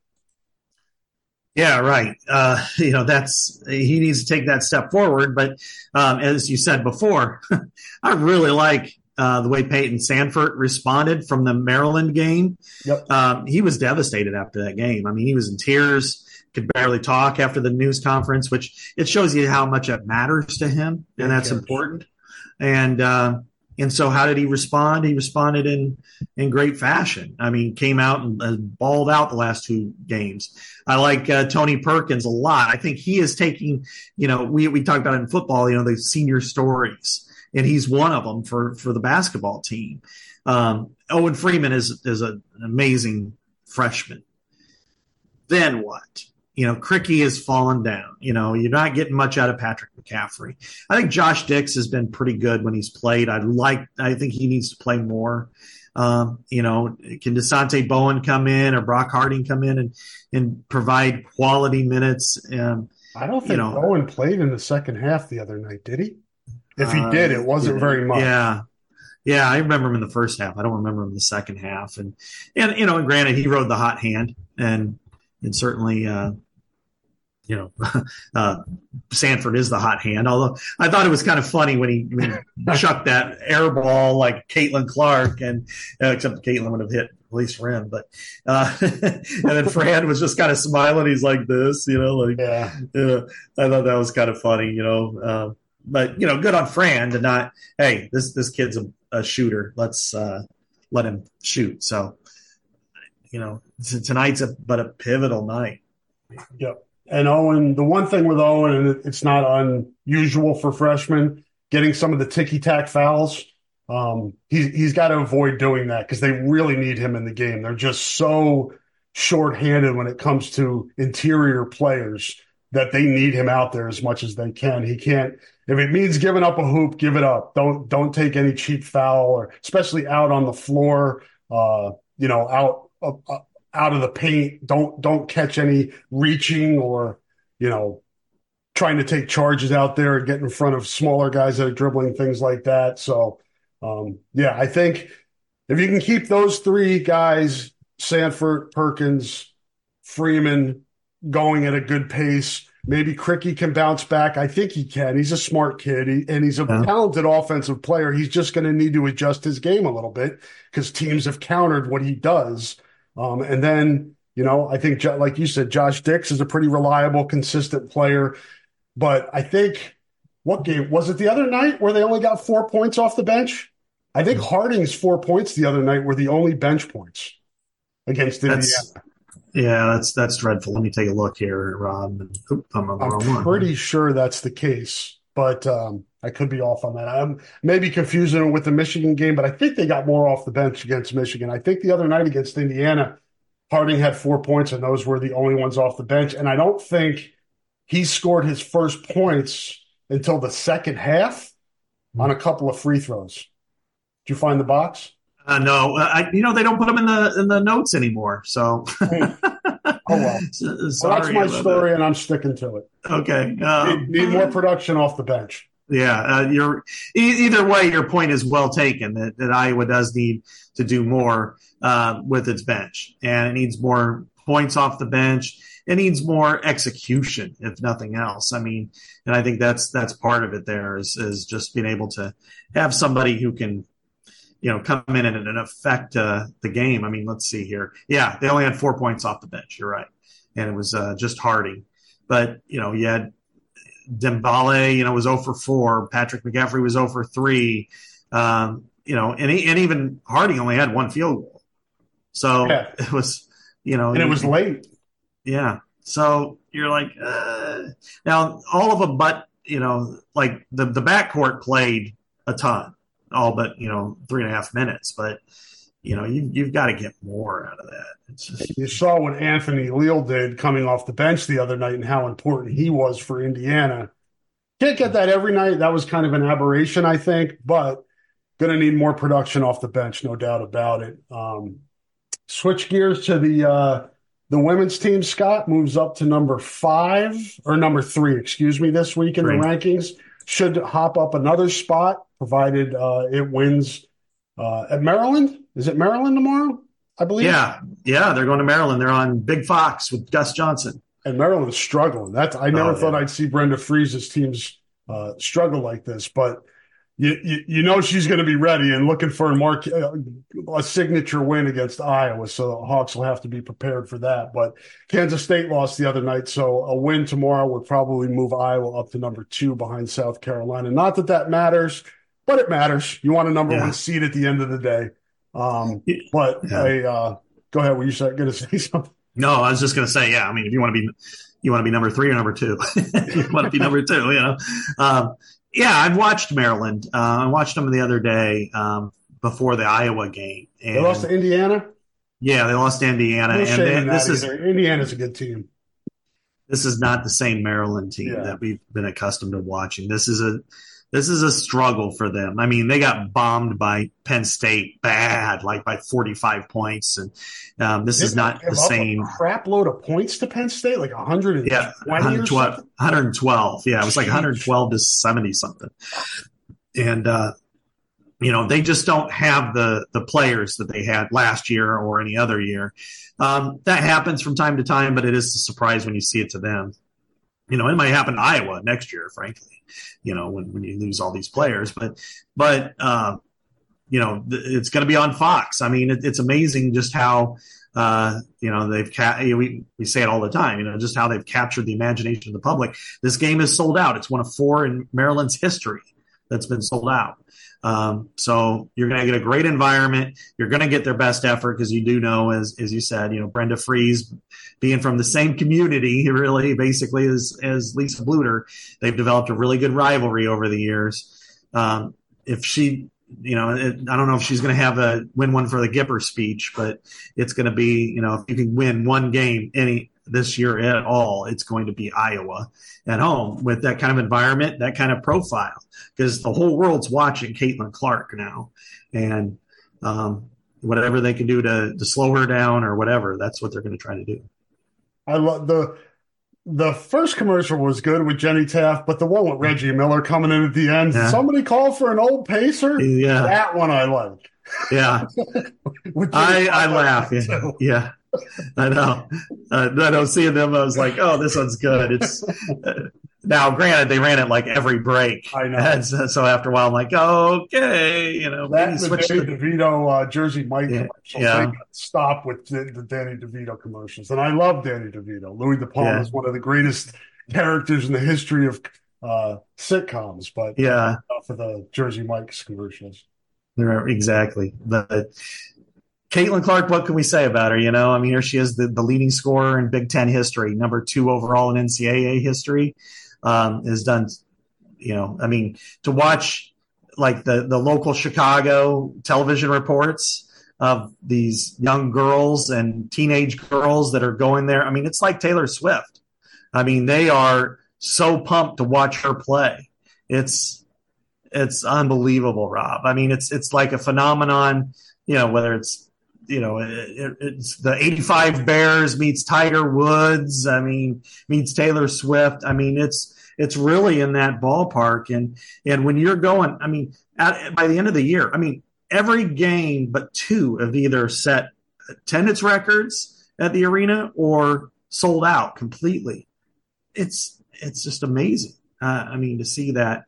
Speaker 3: Yeah, right. Uh, you know, that's he needs to take that step forward. But um, as you said before, I really like uh, the way Payton Sandfort responded from the Maryland game. Yep. Um, he was devastated after that game. I mean, he was in tears, could barely talk after the news conference, which it shows you how much it matters to him, and that's important. And uh, and so, how did he respond? He responded in in great fashion. I mean, came out and uh, balled out the last two games. I like uh, Tony Perkins a lot. I think he is taking, you know, we we talked about it in football, you know, the senior stories, and he's one of them for for the basketball team. Um, Owen Freeman is is a, an amazing freshman. Then what? you know, Krikke has fallen down. You know, you're not getting much out of Patrick McCaffery. I think Josh Dix has been pretty good when he's played. I like. I think he needs to play more. Um, you know, can Dasonte Bowen come in or Brock Harding come in and and provide quality minutes? Um,
Speaker 2: I don't think you know, Bowen played in the second half the other night, did he? If he uh, did, it wasn't very much.
Speaker 3: Yeah. Yeah, I remember him in the first half. I don't remember him in the second half. And and you know, and granted, he rode the hot hand, and and certainly uh, you know, uh, Sandfort is the hot hand. Although I thought it was kind of funny when he, when he chucked that air ball like Caitlin Clark, and uh, except Caitlin would have hit at least for him. But uh, and then Fran was just kind of smiling. He's like this, you know, like yeah. Uh, I thought that was kind of funny, you know. Uh, but you know, good on Fran to not. Hey, this this kid's a, a shooter. Let's uh, let him shoot. So you know, tonight's a but a pivotal night.
Speaker 2: Yep. And Owen, the one thing with Owen, and it's not unusual for freshmen, getting some of the ticky tack fouls. Um, he's he's got to avoid doing that because they really need him in the game. They're just so short-handed when it comes to interior players that they need him out there as much as they can. He can't if it means giving up a hoop, give it up. Don't don't take any cheap foul or especially out on the floor. Uh, you know, out uh, out of the paint. Don't don't catch any reaching or you know trying to take charges out there and get in front of smaller guys that are dribbling things like that. So um, yeah, I think if you can keep those three guys, Sandfort, Perkins, Freeman, going at a good pace. Maybe Krikke can bounce back. I think he can. He's a smart kid he, and he's a yeah. talented offensive player. He's just going to need to adjust his game a little bit because teams have countered what he does. Um, and then, you know, I think, like you said, Josh Dix is a pretty reliable, consistent player. But I think what game was it the other night where they only got four points off the bench? I think Harding's four points the other night were the only bench points against Indiana.
Speaker 3: That's, yeah, that's that's dreadful. Let me take a look here, Rob.
Speaker 2: I'm, I'm pretty sure that's the case, but um, I could be off on that. I'm maybe confusing it with the Michigan game, but I think they got more off the bench against Michigan. I think the other night against Indiana, Harding had four points, and those were the only ones off the bench. And I don't think he scored his first points until the second half on a couple of free throws. Did you find the box?
Speaker 3: Uh, no, uh, I, you know they don't put them in the in the notes anymore. So,
Speaker 2: oh well. so that's my story, and I'm sticking to it.
Speaker 3: Okay,
Speaker 2: um, need, need, more production off the bench.
Speaker 3: Yeah, uh, you're e- either way. Your point is well taken. That, that Iowa does need to do more uh, with its bench, and it needs more points off the bench. It needs more execution, if nothing else. I mean, and I think that's that's part of it. There is is just being able to have somebody who can you know, come in and, and affect uh, the game. I mean, let's see here. Yeah, they only had four points off the bench. You're right, and it was uh, just Harding. But you know, you had Dembele, you know, was 0 for 4. Patrick McCaffery was 0 for 3. Um, you know, and, he, and even Harding only had one field goal. So yeah. it was, you know,
Speaker 2: and it was late.
Speaker 3: Yeah. So you're like, uh, now all of them, but you know, like the the backcourt played a ton all but you know three and a half minutes. But you know you you've got to get more out of that.
Speaker 2: Just... You saw what Anthony Leal did coming off the bench the other night and how important he was for Indiana. Can't get that every night. That was kind of an aberration, I think, but going to need more production off the bench, no doubt about it. Um, switch gears to the uh, the women's team. Scott moves up to number five or number three, excuse me, this week in three. the rankings. Should hop up another spot provided uh, it wins uh, at Maryland. Is it Maryland tomorrow? I believe.
Speaker 3: Yeah, yeah, they're going to Maryland. They're on Big Fox with Gus Johnson.
Speaker 2: And Maryland is struggling. That's I never oh, thought yeah. I'd see Brenda Frese's teams uh, struggle like this, but you, you, you know she's going to be ready and looking for a more uh, a signature win against Iowa. So the Hawks will have to be prepared for that. But Kansas State lost the other night, so a win tomorrow would probably move Iowa up to number two behind South Carolina. Not that that matters but it matters. You want a number yeah. one seed at the end of the day. Um, but yeah. I, uh, go ahead. Were you going to say something?
Speaker 3: No, I was just going to say, yeah. I mean, if you want to be, you want to be number three or number two, you want to be number two. You know, um, yeah. I've watched Maryland. Uh, I watched them the other day um, before the Iowa game.
Speaker 2: And, they lost to Indiana.
Speaker 3: Yeah, they lost to Indiana,
Speaker 2: no and they, this is Indiana's a good team.
Speaker 3: This is not the same Maryland team yeah. that we've been accustomed to watching. This is a this is a struggle for them. I mean, they got bombed by Penn State bad, like by 45 points. And um, this Didn't is not the same.
Speaker 2: crap load of points to Penn State, like 120
Speaker 3: yeah, 112, 112. Yeah, it was like 112 to 70 something. And, uh, you know, they just don't have the the players that they had last year or any other year. Um, that happens from time to time, but it is a surprise when you see it to them. You know, it might happen to Iowa next year, frankly you know, when, when you lose all these players. But, but, uh, you know, it's going to be on Fox. I mean, it, it's amazing just how, uh, you know, they've, ca- we, we say it all the time, you know, just how they've captured the imagination of the public. This game is sold out. It's one of four in Maryland's history that's been sold out. Um, so you're going to get a great environment. You're going to get their best effort because you do know, as as you said, you know Brenda Frese, being from the same community, really basically as as Lisa Bluder, they've developed a really good rivalry over the years. Um, if she, you know, it, I don't know if she's going to have a win one for the Gipper speech, but it's going to be, you know, if you can win one game any this year at all, it's going to be Iowa at home with that kind of environment, that kind of profile, because the whole world's watching Caitlin Clark now, and um, whatever they can do to to slow her down or whatever, that's what they're going to try to do.
Speaker 2: I love the the first commercial was good with Jenny Taft, but the one with Reggie Miller coming in at the end, yeah. somebody call for an old pacer.
Speaker 3: Yeah,
Speaker 2: that one I like.
Speaker 3: Yeah, I I laugh. Yeah. yeah. I know. Uh, I know. Seeing them, I was like, "Oh, this one's good." It's uh, now, granted, they ran it like every break.
Speaker 2: I know.
Speaker 3: So, so, after a while, I'm like, "Okay, you know."
Speaker 2: That's the Danny to... DeVito uh, Jersey Mike yeah. Yeah. Stop with the, the, Danny DeVito commercials, and I love Danny DeVito. Louis DePalma yeah. is one of the greatest characters in the history of uh, sitcoms, but
Speaker 3: yeah,
Speaker 2: for the Jersey Mike's commercials.
Speaker 3: Exactly, but Caitlin Clark, what can we say about her? You know, I mean, here she is, the, the leading scorer in Big Ten history, number two overall in NCAA history. Um, has done, you know, I mean, to watch like the the local Chicago television reports of these young girls and teenage girls that are going there. I mean, it's like Taylor Swift. I mean, they are so pumped to watch her play. it's it's unbelievable, Rob. I mean, it's it's like a phenomenon. You know, whether it's you know it, it's the '85 Bears meets Tiger Woods. I mean, meets Taylor Swift. I mean, it's it's really in that ballpark. And and when you're going, I mean, at, by the end of the year, I mean, every game but two have either set attendance records at the arena or sold out completely. It's it's just amazing. Uh, I mean, to see that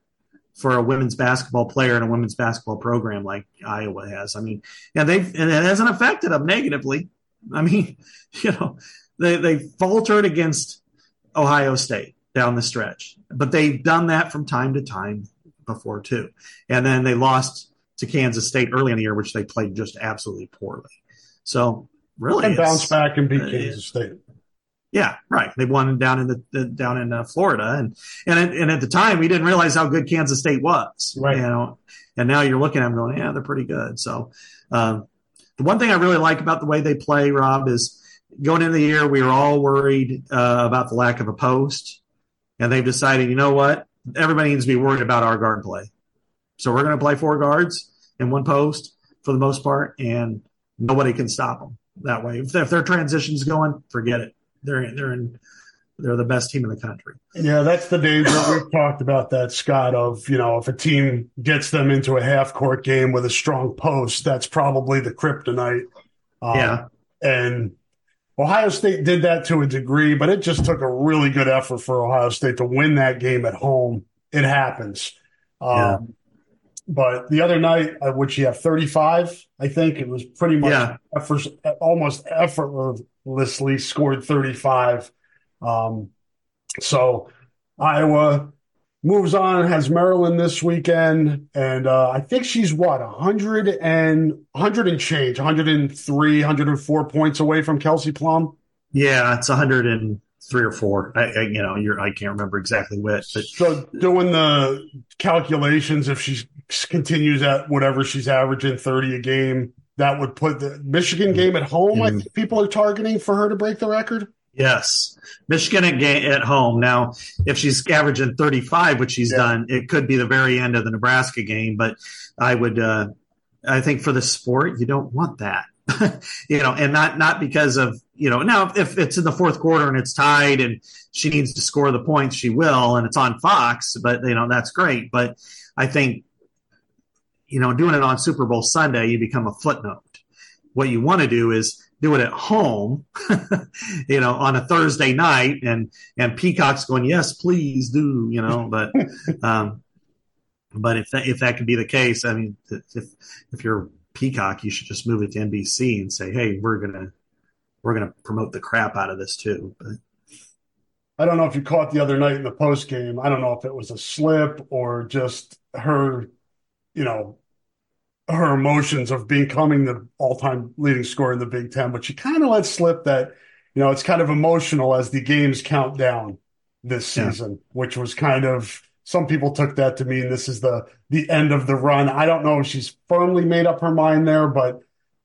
Speaker 3: for a women's basketball player and a women's basketball program like Iowa has. I mean, and they and it hasn't affected them negatively. I mean, you know, they they faltered against Ohio State down the stretch, but they've done that from time to time before too. And then they lost to Kansas State early in the year, which they played just absolutely poorly. So really,
Speaker 2: and bounce back and beat uh, Kansas State.
Speaker 3: Yeah, right. They won down in the, the down in uh, Florida, and and and at the time we didn't realize how good Kansas State was.
Speaker 2: Right.
Speaker 3: You know, and now you're looking at them going, yeah, they're pretty good. So, um, the one thing I really like about the way they play, Rob, is going into the year we were all worried uh, about the lack of a post, and they've decided, you know what, everybody needs to be worried about our guard play. So we're going to play four guards in one post for the most part, and nobody can stop them that way. If, if their transition's going, forget it they're they're in they're the best team in the country.
Speaker 2: Yeah, that's the danger. We've talked about that, Scott, of, you know, if a team gets them into a half court game with a strong post, that's probably the kryptonite.
Speaker 3: Um, yeah.
Speaker 2: And Ohio State did that to a degree, but it just took a really good effort for Ohio State to win that game at home. It happens. Um, yeah. But the other night, uh, would she have 35? I think it was pretty much yeah. effort, almost effortlessly scored 35. Um, so Iowa moves on, has Maryland this weekend, and uh, I think she's what 100 and 100 and change, 103, 104 points away from Kelsey Plum.
Speaker 3: Yeah, it's 100 and three or four. I, I, you know, you're I can't remember exactly what. But
Speaker 2: so doing the calculations, if she continues at whatever she's averaging, thirty a game, that would put the Michigan game at home. Mm. I think people are targeting for her to break the record.
Speaker 3: Yes, Michigan at, at home. Now, if she's averaging 35, which she's yeah. done, it could be the very end of the Nebraska game. But I would, uh, I think for the sport, you don't want that. you know, and not not because of you know now if it's in the fourth quarter and it's tied and she needs to score the points, she will, and it's on Fox. But you know that's great. But I think you know doing it on Super Bowl Sunday, you become a footnote. What you want to do is do it at home, you know, on a Thursday night, and and Peacock's going, yes, please do, you know, but. um but if that, if that could be the case, I mean, if if you're Peacock, you should just move it to NBC and say, "Hey, we're gonna we're gonna promote the crap out of this too." But
Speaker 2: I don't know if you caught the other night in the post game. I don't know if it was a slip or just her, you know, her emotions of becoming the all-time leading scorer in the Big Ten. But she kind of let slip that, you know, it's kind of emotional as the games count down this season, yeah. which was kind of some people took that to mean this is the the end of the run. I don't know if she's firmly made up her mind there, but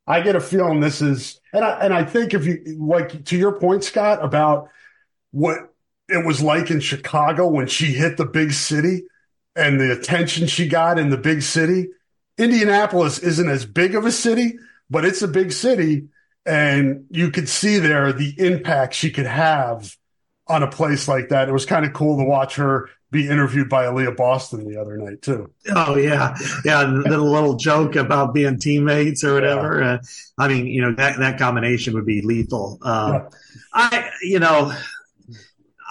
Speaker 2: I get a feeling this is and I and I think if you like to your point, Scott, about what it was like in Chicago when she hit the big city and the attention she got in the big city. Indianapolis isn't as big of a city, but it's a big city. And you could see there the impact she could have on a place like that. It was kind of cool to watch her be interviewed by Aliyah Boston the other night too.
Speaker 3: Oh yeah, yeah. The, the little joke about being teammates or whatever. Yeah. Uh, I mean, you know that that combination would be lethal. Um, yeah. I, you know,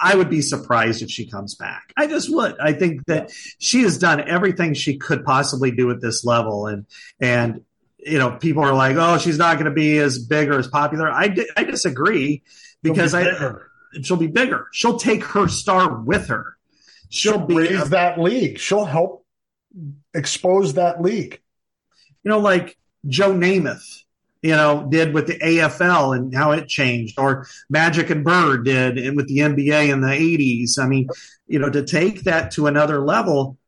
Speaker 3: I would be surprised if she comes back. I just would. I think that she has done everything she could possibly do at this level, and and you know, people are like, oh, she's not going to be as big or as popular. I di- I disagree because be I she'll be bigger. She'll take her star with her
Speaker 2: she'll raise a, that league. She'll help expose that league.
Speaker 3: You know, like Joe Namath, you know, did with the AFL and how it changed, or Magic and Bird did with the NBA in the 80s. I mean, you know, to take that to another level,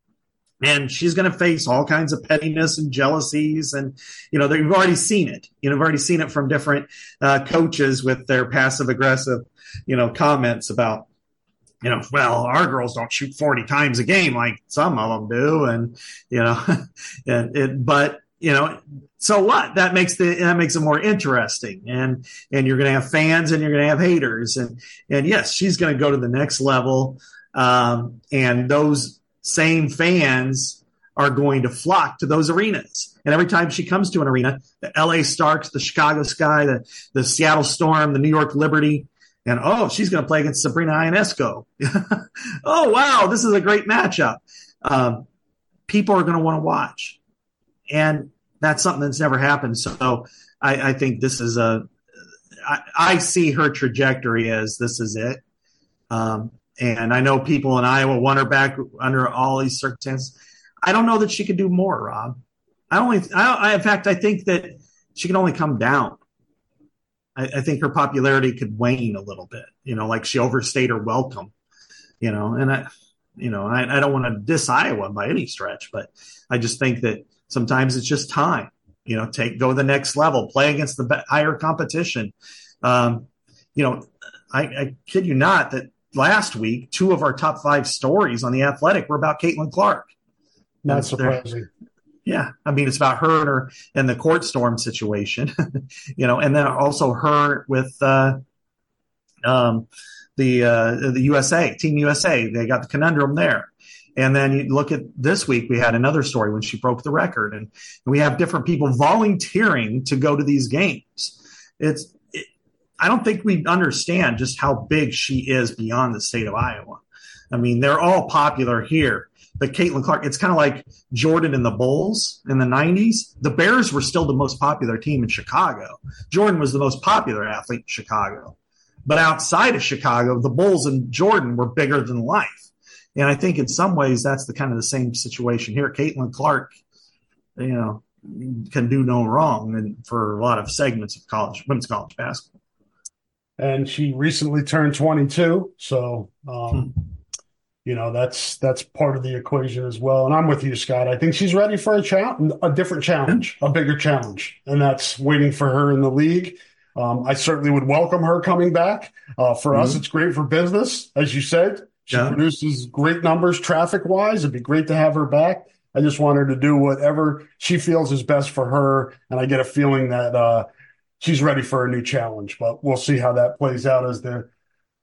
Speaker 3: and she's going to face all kinds of pettiness and jealousies and you know you've already seen it you know i've already seen it from different uh, coaches with their passive aggressive you know comments about you know, well, our girls don't shoot 40 times a game like some of them do. And, you know, and it, but, you know, so what? That makes the, that makes it more interesting. And, and you're going to have fans and you're going to have haters. And, and yes, she's going to go to the next level. Um, and those same fans are going to flock to those arenas. And every time she comes to an arena, the LA Sparks, the Chicago Sky, the, the Seattle Storm, the New York Liberty, and oh, she's going to play against Sabrina Ionescu. oh, wow, this is a great matchup. Um, people are going to want to watch. And that's something that's never happened. So I, I think this is a, I, I see her trajectory as this is it. Um, and I know people in Iowa want her back under all these circumstances. I don't know that she could do more, Rob. I only, I, I in fact, I think that she can only come down. I, I, think her popularity could wane a little bit. You know, like she overstayed her welcome. You know, and I, you know, I, I don't want to diss Iowa by any stretch, but I just think that sometimes it's just time. You know, take go to the next level, play against the higher competition. Um, you know, I, I kid you not that last week two of our top five stories on the Athletic were about Caitlin Clark.
Speaker 2: Not surprising.
Speaker 3: Yeah, I mean it's about her and her and the court storm situation, you know, and then also her with uh, um, the uh, the USA Team USA. They got the conundrum there, and then you look at this week. We had another story when she broke the record, and we have different people volunteering to go to these games. It's it, I don't think we understand just how big she is beyond the state of Iowa. I mean, they're all popular here but Caitlin Clark, it's kind of like Jordan and the Bulls in the 90s. The Bears were still the most popular team in Chicago. Jordan was the most popular athlete in Chicago. But outside of Chicago, the Bulls and Jordan were bigger than life. And I think in some ways that's the kind of the same situation here. Caitlin Clark, you know, can do no wrong and for a lot of segments of college, women's college basketball.
Speaker 2: And she recently turned 22. So, um, hmm you know that's that's part of the equation as well and i'm with you scott i think she's ready for a challenge a different challenge a bigger challenge and that's waiting for her in the league um, i certainly would welcome her coming back uh, for mm-hmm. us it's great for business as you said she yeah. produces great numbers traffic wise it'd be great to have her back i just want her to do whatever she feels is best for her and i get a feeling that uh, she's ready for a new challenge but we'll see how that plays out as the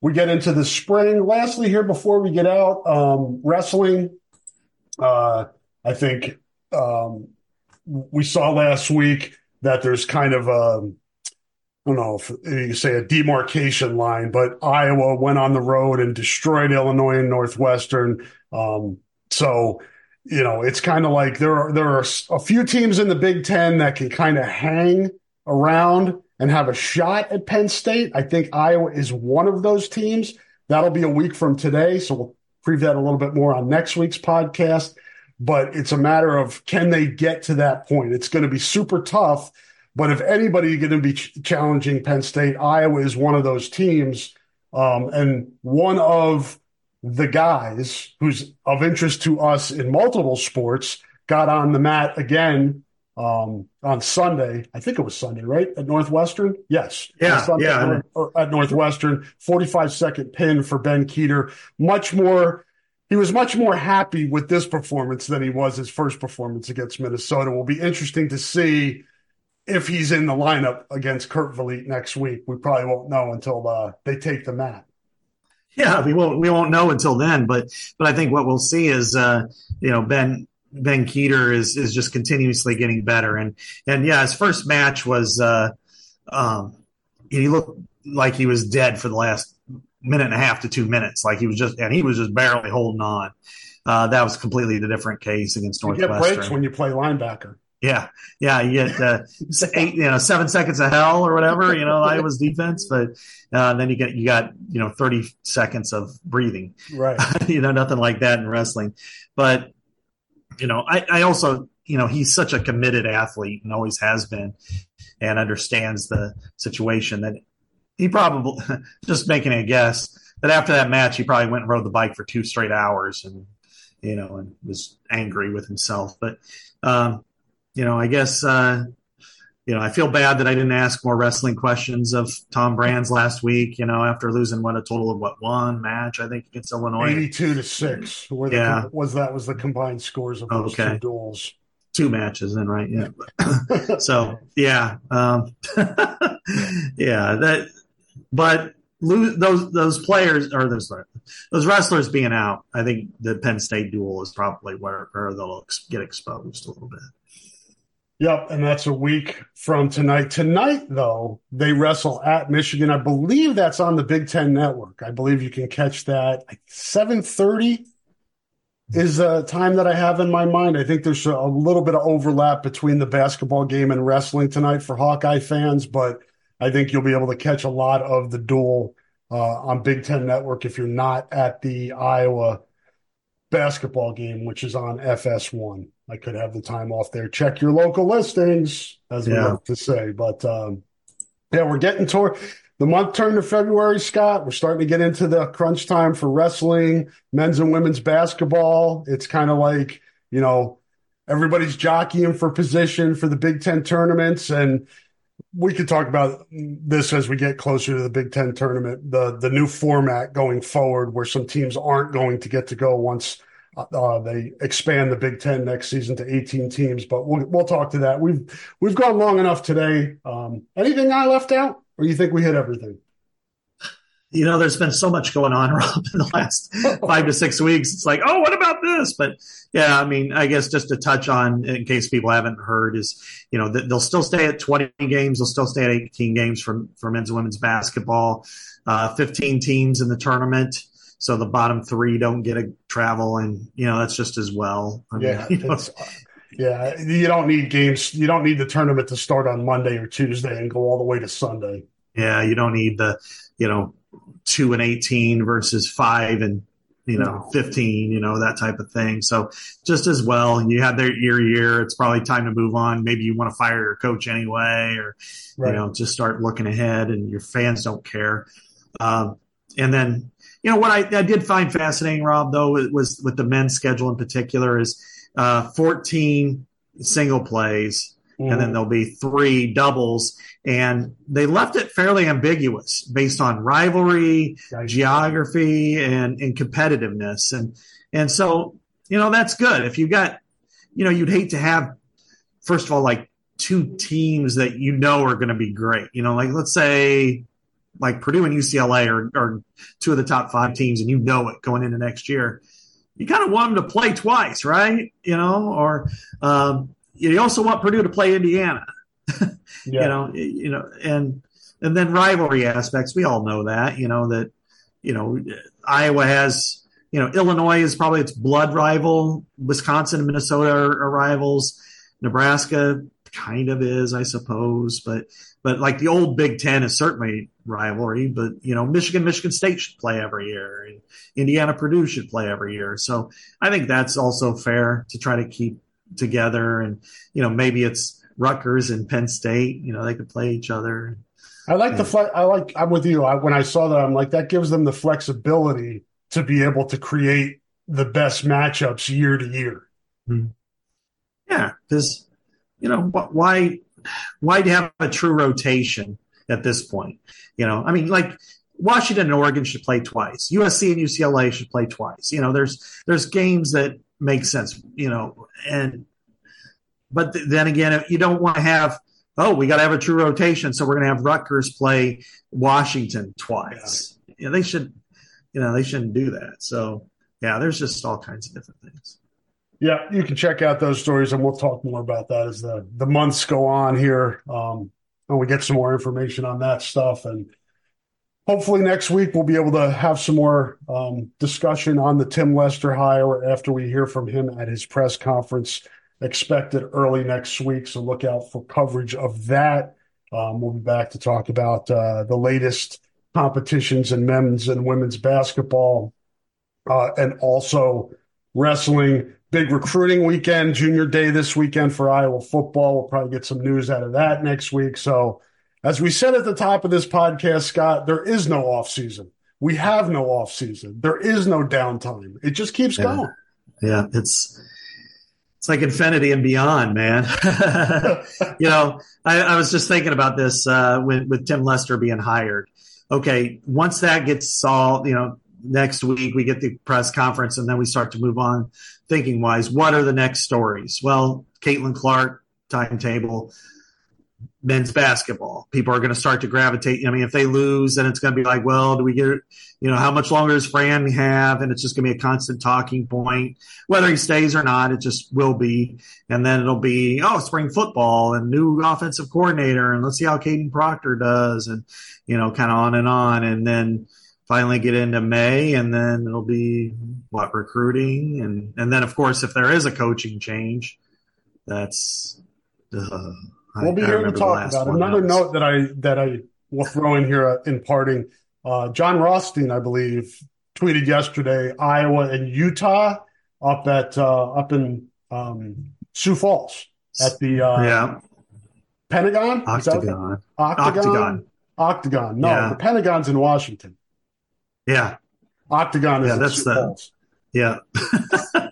Speaker 2: we get into the spring. Lastly, here before we get out, um, wrestling. Uh, I think um, we saw last week that there's kind of a, I don't know if you say a demarcation line, but Iowa went on the road and destroyed Illinois and Northwestern. Um, so, you know, it's kind of like there are there are a few teams in the Big Ten that can kind of hang around and have a shot at Penn State. I think Iowa is one of those teams. That'll be a week from today. So we'll preview that a little bit more on next week's podcast. But it's a matter of can they get to that point? It's going to be super tough. But if anybody is going to be ch- challenging Penn State, Iowa is one of those teams. Um, and one of the guys who's of interest to us in multiple sports got on the mat again um, on Sunday. I think it was Sunday, right? At Northwestern? Yes.
Speaker 3: Yeah. yeah.
Speaker 2: At, at Northwestern, 45 second pin for Ben Kueter. Much more, he was much more happy with this performance than he was his first performance against Minnesota. Will be interesting to see if he's in the lineup against Kerkvliet next week. We probably won't know until uh, they take the mat.
Speaker 3: Yeah, we won't we won't know until then, but but I think what we'll see is uh, you know Ben Ben Kueter is is just continuously getting better. And and yeah, his first match was uh, um, he looked like he was dead for the last minute and a half to two minutes. Like he was just and he was just barely holding on. Uh, that was completely a different case against Northwestern.
Speaker 2: You get breaks when you play linebacker.
Speaker 3: Yeah, yeah, you get uh, eight, you know, seven seconds of hell or whatever, you know, Iowa's defense, but uh, then you get you got you know thirty seconds of breathing,
Speaker 2: right?
Speaker 3: you know, nothing like that in wrestling, but you know, I, I also, you know, he's such a committed athlete and always has been and understands the situation that he probably just making a guess that after that match, he probably went and rode the bike for two straight hours and, you know, and was angry with himself. But, um, you know, I guess, uh, you know, I feel bad that I didn't ask more wrestling questions of Tom Brands last week. You know, after losing what a total of what one match I think against Illinois,
Speaker 2: eighty-two to six. Where the,
Speaker 3: Yeah.
Speaker 2: was that was the combined scores of those
Speaker 3: Okay.
Speaker 2: two duels.
Speaker 3: two matches in right yeah. so yeah, um, yeah that, but lose those those players or those those wrestlers being out. I think the Penn State duel is probably where, where they'll ex- get exposed a little bit.
Speaker 2: Yep, and that's a week from tonight. Tonight, though, they wrestle at Michigan. I believe that's on the Big Ten Network. I believe you can catch that seven thirty is a time that I have in my mind. I think there's a little bit of overlap between the basketball game and wrestling tonight for Hawkeye fans, but I think you'll be able to catch a lot of the duel uh, on Big Ten Network if you're not at the Iowa basketball game, which is on FS1. I could have the time off there. Check your local listings, as we
Speaker 3: Yeah.
Speaker 2: to say. But um, yeah, we're getting toward the month turned to February, Scott. We're starting to get into the crunch time for wrestling, men's and women's basketball. It's kind of like, you know, everybody's jockeying for position for the Big Ten tournaments. And we could talk about this as we get closer to the Big Ten tournament, the the new format going forward, where some teams aren't going to get to go once uh, they expand the Big Ten next season to 18 teams. But we'll we'll talk to that. We've we've gone long enough today. Um, anything I left out, or you think we hit everything?
Speaker 3: You know, there's been so much going on, Rob, in the last five to six weeks. It's like, oh, what about this? But yeah, I mean, I guess just to touch on, in case people haven't heard, is you know they'll still stay at 20 games. They'll still stay at 18 games for for men's and women's basketball. Uh, 15 teams in the tournament, so the bottom three don't get a travel, and you know that's just as well. I mean,
Speaker 2: Yeah,
Speaker 3: you know,
Speaker 2: yeah. You don't need games. You don't need the tournament to start on Monday or Tuesday and go all the way to Sunday.
Speaker 3: yeah, you don't need the you know two and 18 versus five and you know 15 you know that type of thing so just as well you had their year year it's probably time to move on maybe you want to fire your coach anyway or
Speaker 2: Right.
Speaker 3: you know just start looking ahead and your fans don't care um, and then you know what I, I did find fascinating rob though it was with the men's schedule in particular is uh, 14 single plays and
Speaker 2: Mm-hmm.
Speaker 3: then there'll be three doubles. And they left it fairly ambiguous based on rivalry,
Speaker 2: Right.
Speaker 3: geography, and, and competitiveness. And and so you know that's good. If you got, you know, you'd hate to have first of all like two teams that you know are going to be great. You know, like let's say like Purdue and UCLA are, are two of the top five teams, and you know it going into next year. You kind of want them to play twice, right? You know, or um, you also want Purdue to play Indiana
Speaker 2: Yeah.
Speaker 3: you know you know and and then rivalry aspects we all know that you know that you know iowa has you know illinois is probably its blood rival wisconsin and minnesota are, are rivals nebraska kind of is i suppose but but like the old big ten is certainly rivalry but you know michigan michigan state should play every year and indiana purdue should play every year so i think that's also fair to try to keep together and you know maybe it's Rutgers and Penn State. You know, they could play each other.
Speaker 2: I like the fle- I like. I'm with you. I, when I saw that, I'm like that gives them the flexibility to be able to create the best matchups year to year. Hmm.
Speaker 3: Yeah, because you know wh- why why do you have a true rotation at this point? You know, I mean, like Washington and Oregon should play twice. USC and UCLA should play twice. You know, there's there's games that make sense. You know, and but th- then again, you don't want to have oh we got to have a true rotation, so we're going to have Rutgers play Washington twice. Yeah. they should. You know, they shouldn't do that. So yeah, there's just all kinds of different things.
Speaker 2: Yeah, you can check out those stories, and we'll talk more about that as the the months go on here, um, and we get some more information on that stuff. And hopefully next week we'll be able to have some more um, discussion on the Tim Lester hire after we hear from him at his press conference expected early next week. So look out for coverage of that. Um, we'll be back to talk about uh, the latest competitions in men's and women's basketball, uh, and also wrestling. Big recruiting weekend, junior day this weekend for Iowa football. We'll probably get some news out of that next week. So, as we said at the top of this podcast, Scott, there is no off season. We have no off season. There is no downtime. It just keeps
Speaker 3: Yeah.
Speaker 2: going.
Speaker 3: Yeah, it's it's like infinity and beyond, man. you know, I, I, was just thinking about this uh, with, with Tim Lester being hired. Okay, once that gets solved, you know, next week we get the press conference and then we start to move on thinking wise. What are the next stories? Well, Caitlin Clark timetable men's basketball. People are going to start to gravitate. I mean, if they lose, then it's going to be like, well, do we get, you know, how much longer does Fran have? And it's just going to be a constant talking point. Whether he stays or not, it just will be. And then it'll be, oh, spring football and new offensive coordinator. And let's see how Kadyn Proctor does. And, you know, kind of on and on. And then finally get into May. And then it'll be what recruiting. And, and then, of course, if there is a coaching change, that's, uh,
Speaker 2: We'll be here to talk about it. Another note that I that I will throw in here uh, in parting. Uh, Jon Rothstein, I believe, tweeted yesterday Iowa and Utah up at uh, up in um, Sioux Falls at the uh,
Speaker 3: yeah
Speaker 2: Pentagon.
Speaker 3: Octagon.
Speaker 2: Octagon. Octagon. Octagon. No, yeah. the Pentagon's in Washington.
Speaker 3: Yeah.
Speaker 2: Octagon is yeah, that's the, Falls.
Speaker 3: Yeah. a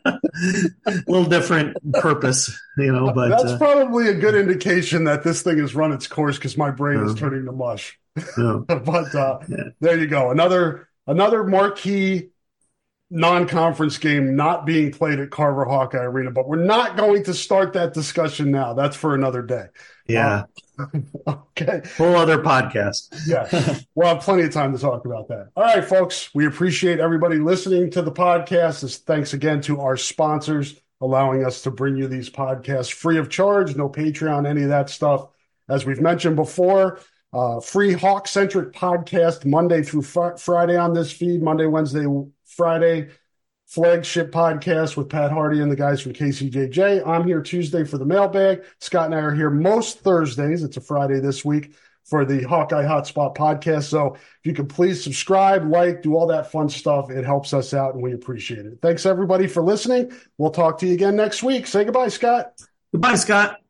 Speaker 3: little different purpose, you know, but
Speaker 2: that's uh, probably a good indication that this thing has run its course because my brain uh, is turning to mush. Yeah. but uh, yeah. there you go. Another another marquee non-conference game not being played at Carver Hawkeye Arena, but we're not going to start that discussion now. That's for another day.
Speaker 3: Yeah.
Speaker 2: okay.
Speaker 3: Whole other podcast.
Speaker 2: yeah. We'll have plenty of time to talk about that. All right, folks. We appreciate everybody listening to the podcast. Thanks again to our sponsors allowing us to bring you these podcasts free of charge, no Patreon, any of that stuff. As we've mentioned before, uh, free Hawk centric podcast Monday through fr- Friday on this feed, Monday, Wednesday, Friday flagship podcast with Pat Hardy and the guys from KCJJ. I'm here Tuesday for the mailbag. Scott and I are here most Thursdays. It's a Friday this week for the Hawkeye Hotspot podcast. So if you could please subscribe, like, do all that fun stuff, it helps us out and we appreciate it. Thanks everybody for listening. We'll talk to you again next week. Say goodbye, Scott.
Speaker 3: Goodbye, Scott.